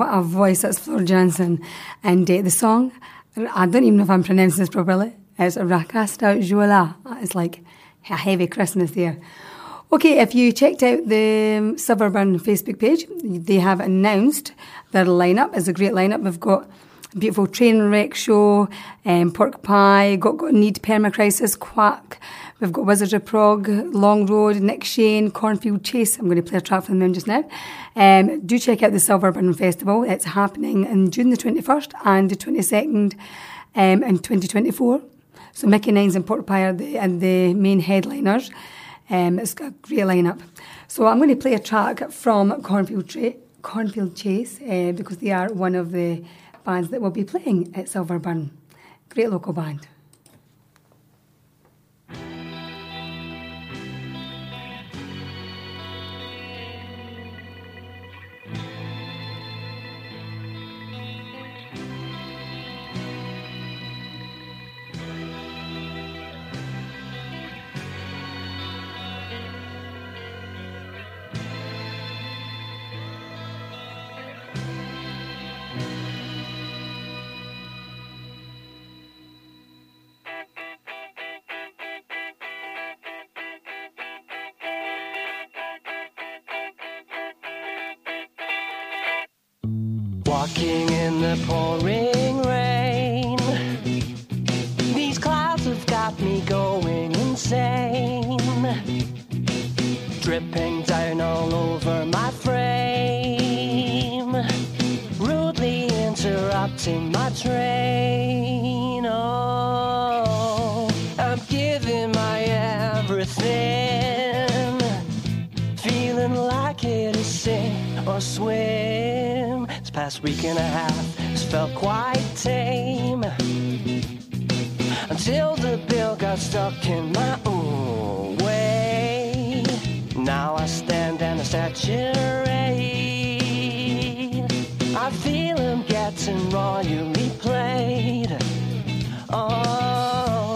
A voice. That's Floor Jansen. And uh, the song, I don't even know if I'm pronouncing this properly. It's Rakasta Jola. It's like a heavy Christmas there. Okay, if you checked out the Silverburn Facebook page, they have announced their lineup. It's a great lineup. We've got beautiful train wreck show, um, pork pie, got, got need permacrisis, quack. We've got Wizards of Prague, Long Road, Nick Shane, Cornfield Chase. I'm going to play a track from them just now. Um, do check out the Silverburn Festival. It's happening in June the 21st and the 22nd um, in 2024. So Mickey Nines and Pork Pie are the, and the main headliners. Um, it's got a great lineup. So I'm going to play a track from Cornfield, Tra- Cornfield Chase uh, because they are one of the bands that will be playing at Silverburn. Great local band. Got me going insane. Dripping down all over my frame. Rudely interrupting my train. Oh, I'm giving my everything. Feeling like it is sink or swim. This past week and a half has felt quite tame. Until the bill got stuck in my own way. Now I stand and I saturate. I feel I'm getting royally played. Oh,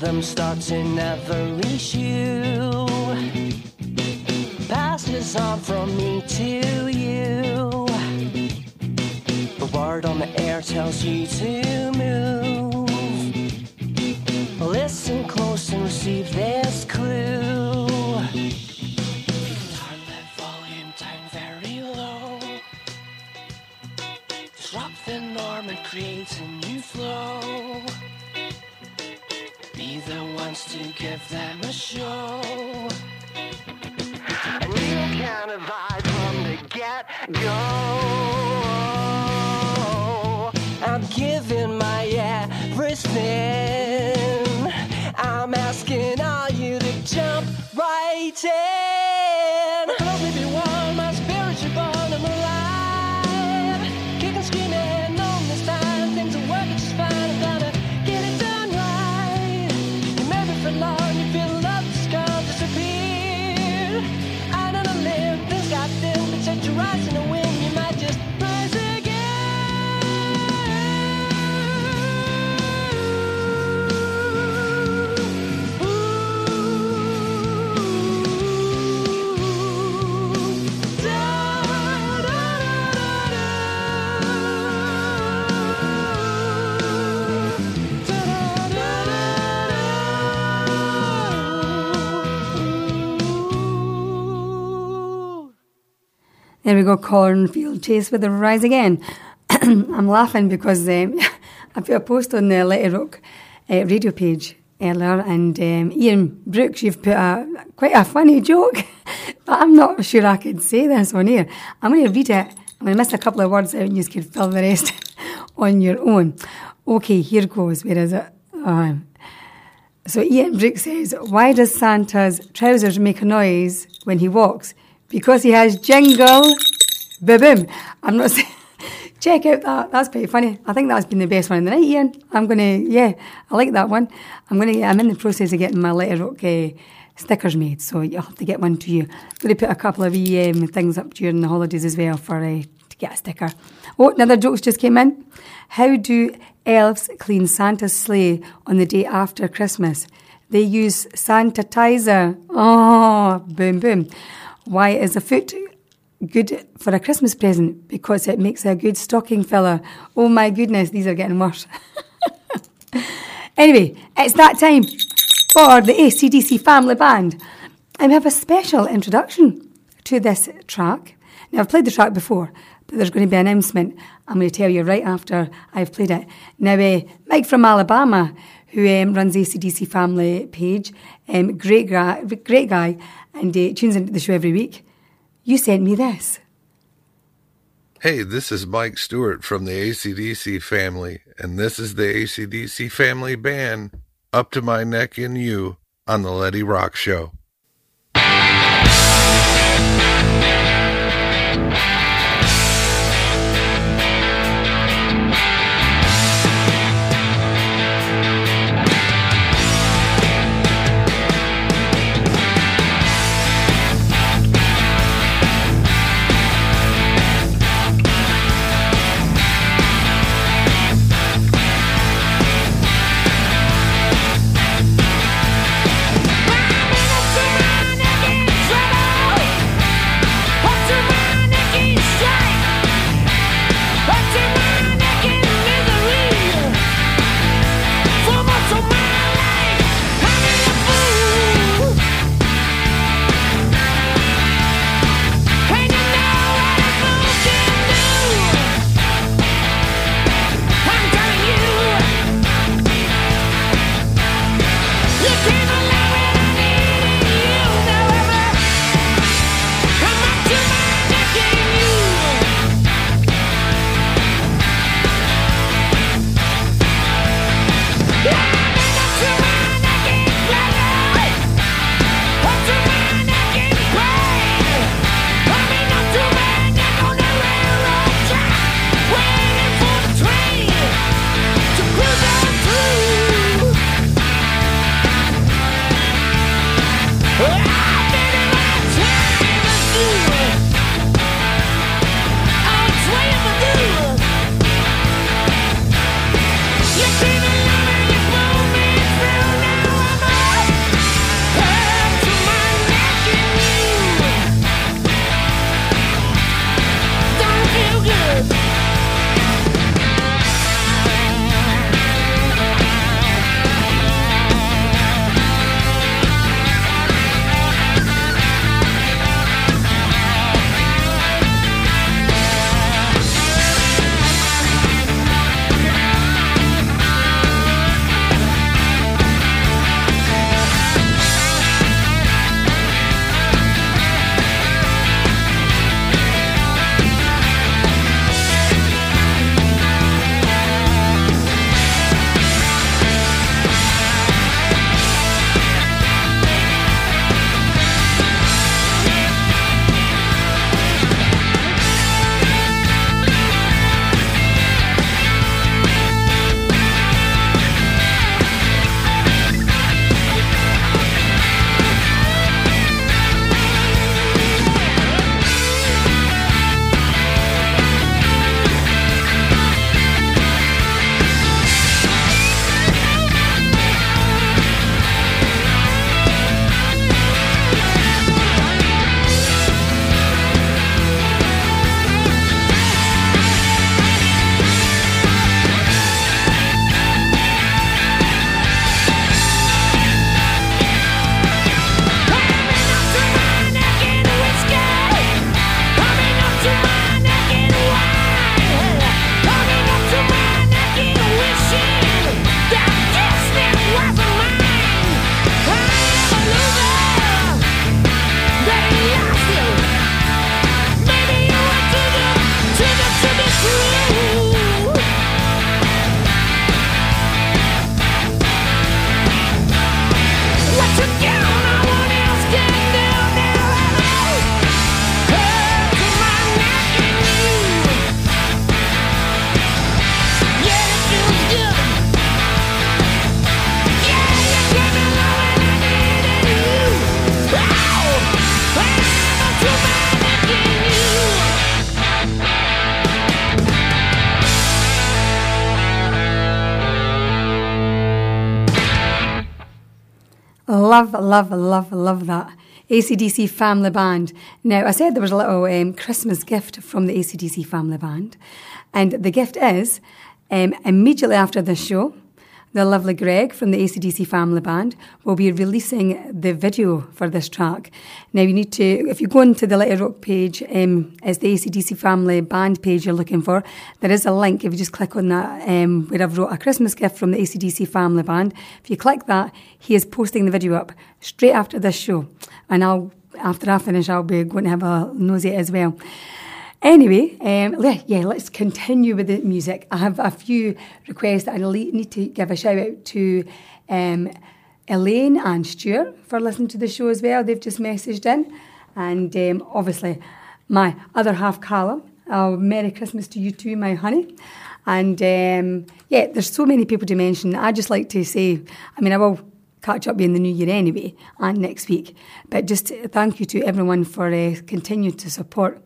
rhythm starts in every shoe. Passes on from me to you. The word on the air tells you to move. Listen them a show. A new kind of vibe from the get go. I'm giving There we go, Cornfield Chase with the Rise Again. I'm laughing because um, I put a post on the Letty Rock uh, radio page earlier, and um, Ian Brooks, you've put a quite a funny joke, but I'm not sure I could say this on here. I'm going to read it. I'm going to miss a couple of words out, and you can fill the rest on your own. Okay, here goes. Where is it? Um, So Ian Brooks says, why does Santa's trousers make a noise when he walks? Because he has jingle, boom. I'm not saying. Check out that. That's pretty funny. I think that's been the best one of the night, Ian. I'm gonna, yeah, I like that one. I'm gonna. I'm in the process of getting my Letty Rock uh, stickers made, so you'll have to get one to you. going to put a couple of um, things up during the holidays as well for uh, to get a sticker. Oh, another jokes just came in. How do elves clean Santa's sleigh on the day after Christmas? They use sanitizer. Oh, boom, boom. Why is a foot good for a Christmas present? Because it makes a good stocking filler. Oh my goodness, these are getting worse. anyway, it's that time for the ACDC Family Band. I have a special introduction to this track. Now, I've played the track before, but there's going to be an announcement. I'm going to tell you right after I've played it. Now, uh, Mike from Alabama, who um, runs ACDC Family page, um, great, guy, great guy, and uh, tunes into the show every week. You sent me this. Hey, this is Mike Stewart from the ACDC family, and this is the ACDC family band, Up to My Neck in You, on the Letty Rock Show. Love, love, love, that. ACDC Family Band. Now, I said there was a little um, Christmas gift from the ACDC Family Band, and the gift is um, immediately after this show, the lovely Greg from the ACDC Family Band will be releasing the video for this track. Now, you need to, if you go into the Letty Rock page, um, it's the ACDC Family Band page you're looking for. There is a link. If you just click on that, um, where I've wrote a Christmas gift from the ACDC Family Band, if you click that, he is posting the video up straight after this show. And I'll, after I finish, I'll be going to have a nosy as well. Anyway, um, yeah, let's continue with the music. I have a few requests that I need to give a shout out to um, Elaine and Stuart for listening to the show as well. They've just messaged in. And um, obviously, my other half, Callum. Oh, Merry Christmas to you too, my honey. And um, yeah, there's so many people to mention. I just like to say, I mean, I will catch up in the new year anyway and next week. But just thank you to everyone for uh, continuing to support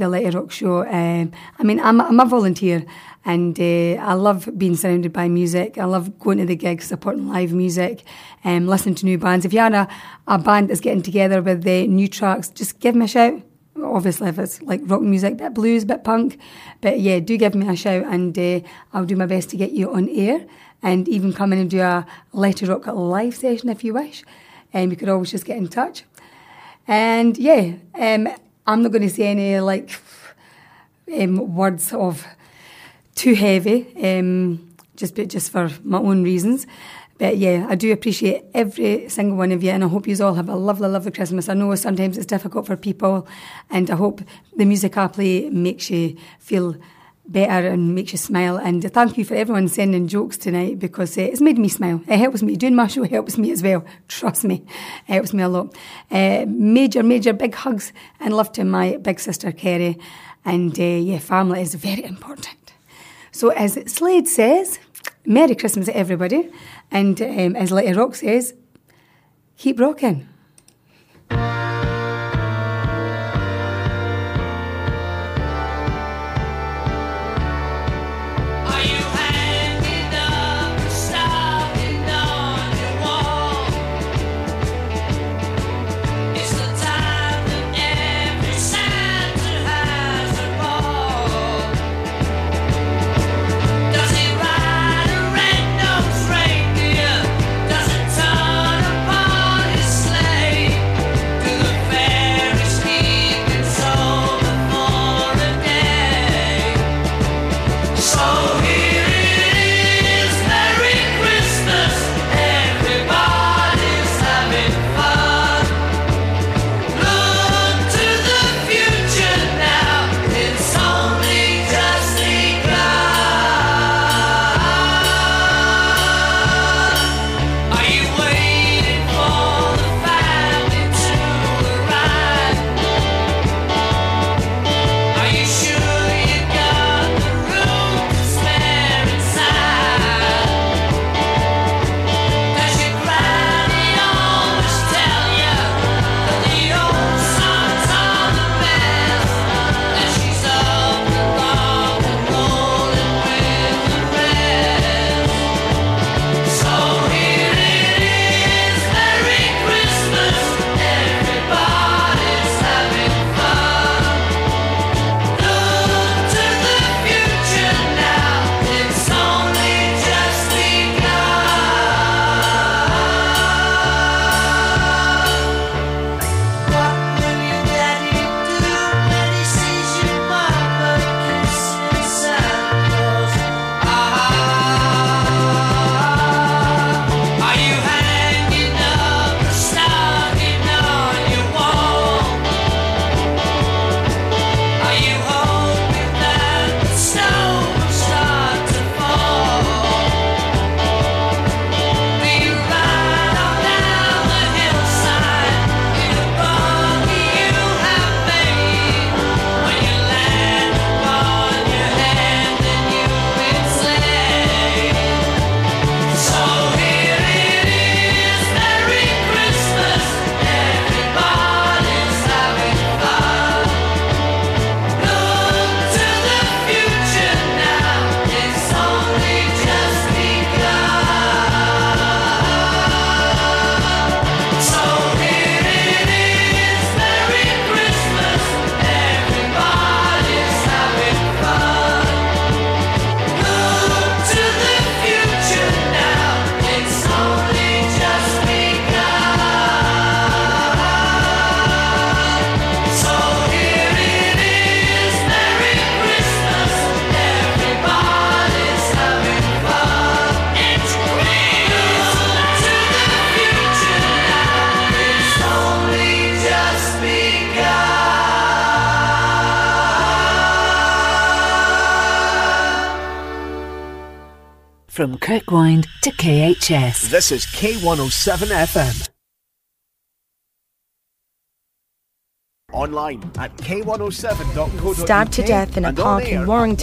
the Letty Rock Show. Um, I mean, I'm, I'm a volunteer and uh, I love being surrounded by music. I love going to the gigs, supporting live music, um, listening to new bands. If you are a, a band that's getting together with the new tracks, just give me a shout. Obviously, if it's like rock music, bit blues, bit punk. But yeah, do give me a shout and uh, I'll do my best to get you on air and even come in and do a Letty Rock live session if you wish. Um, you could always just get in touch. And yeah, um, I'm not going to say any like um, words of too heavy, um, just just for my own reasons. But yeah, I do appreciate every single one of you, and I hope you all have a lovely, lovely Christmas. I know sometimes it's difficult for people, and I hope the music I play makes you feel better and makes you smile. And thank you for everyone sending jokes tonight because uh, it's made me smile. It helps me. Doing my show helps me as well. Trust me, it helps me a lot. Uh, major, major big hugs and love to my big sister Kerry. And uh, yeah, family is very important. So as Slade says, Merry Christmas, everybody. And um, as Letty Rock says, keep rocking. This is K107 FM. Online at k107.co.uk. Stabbed to death in a park in Warrington.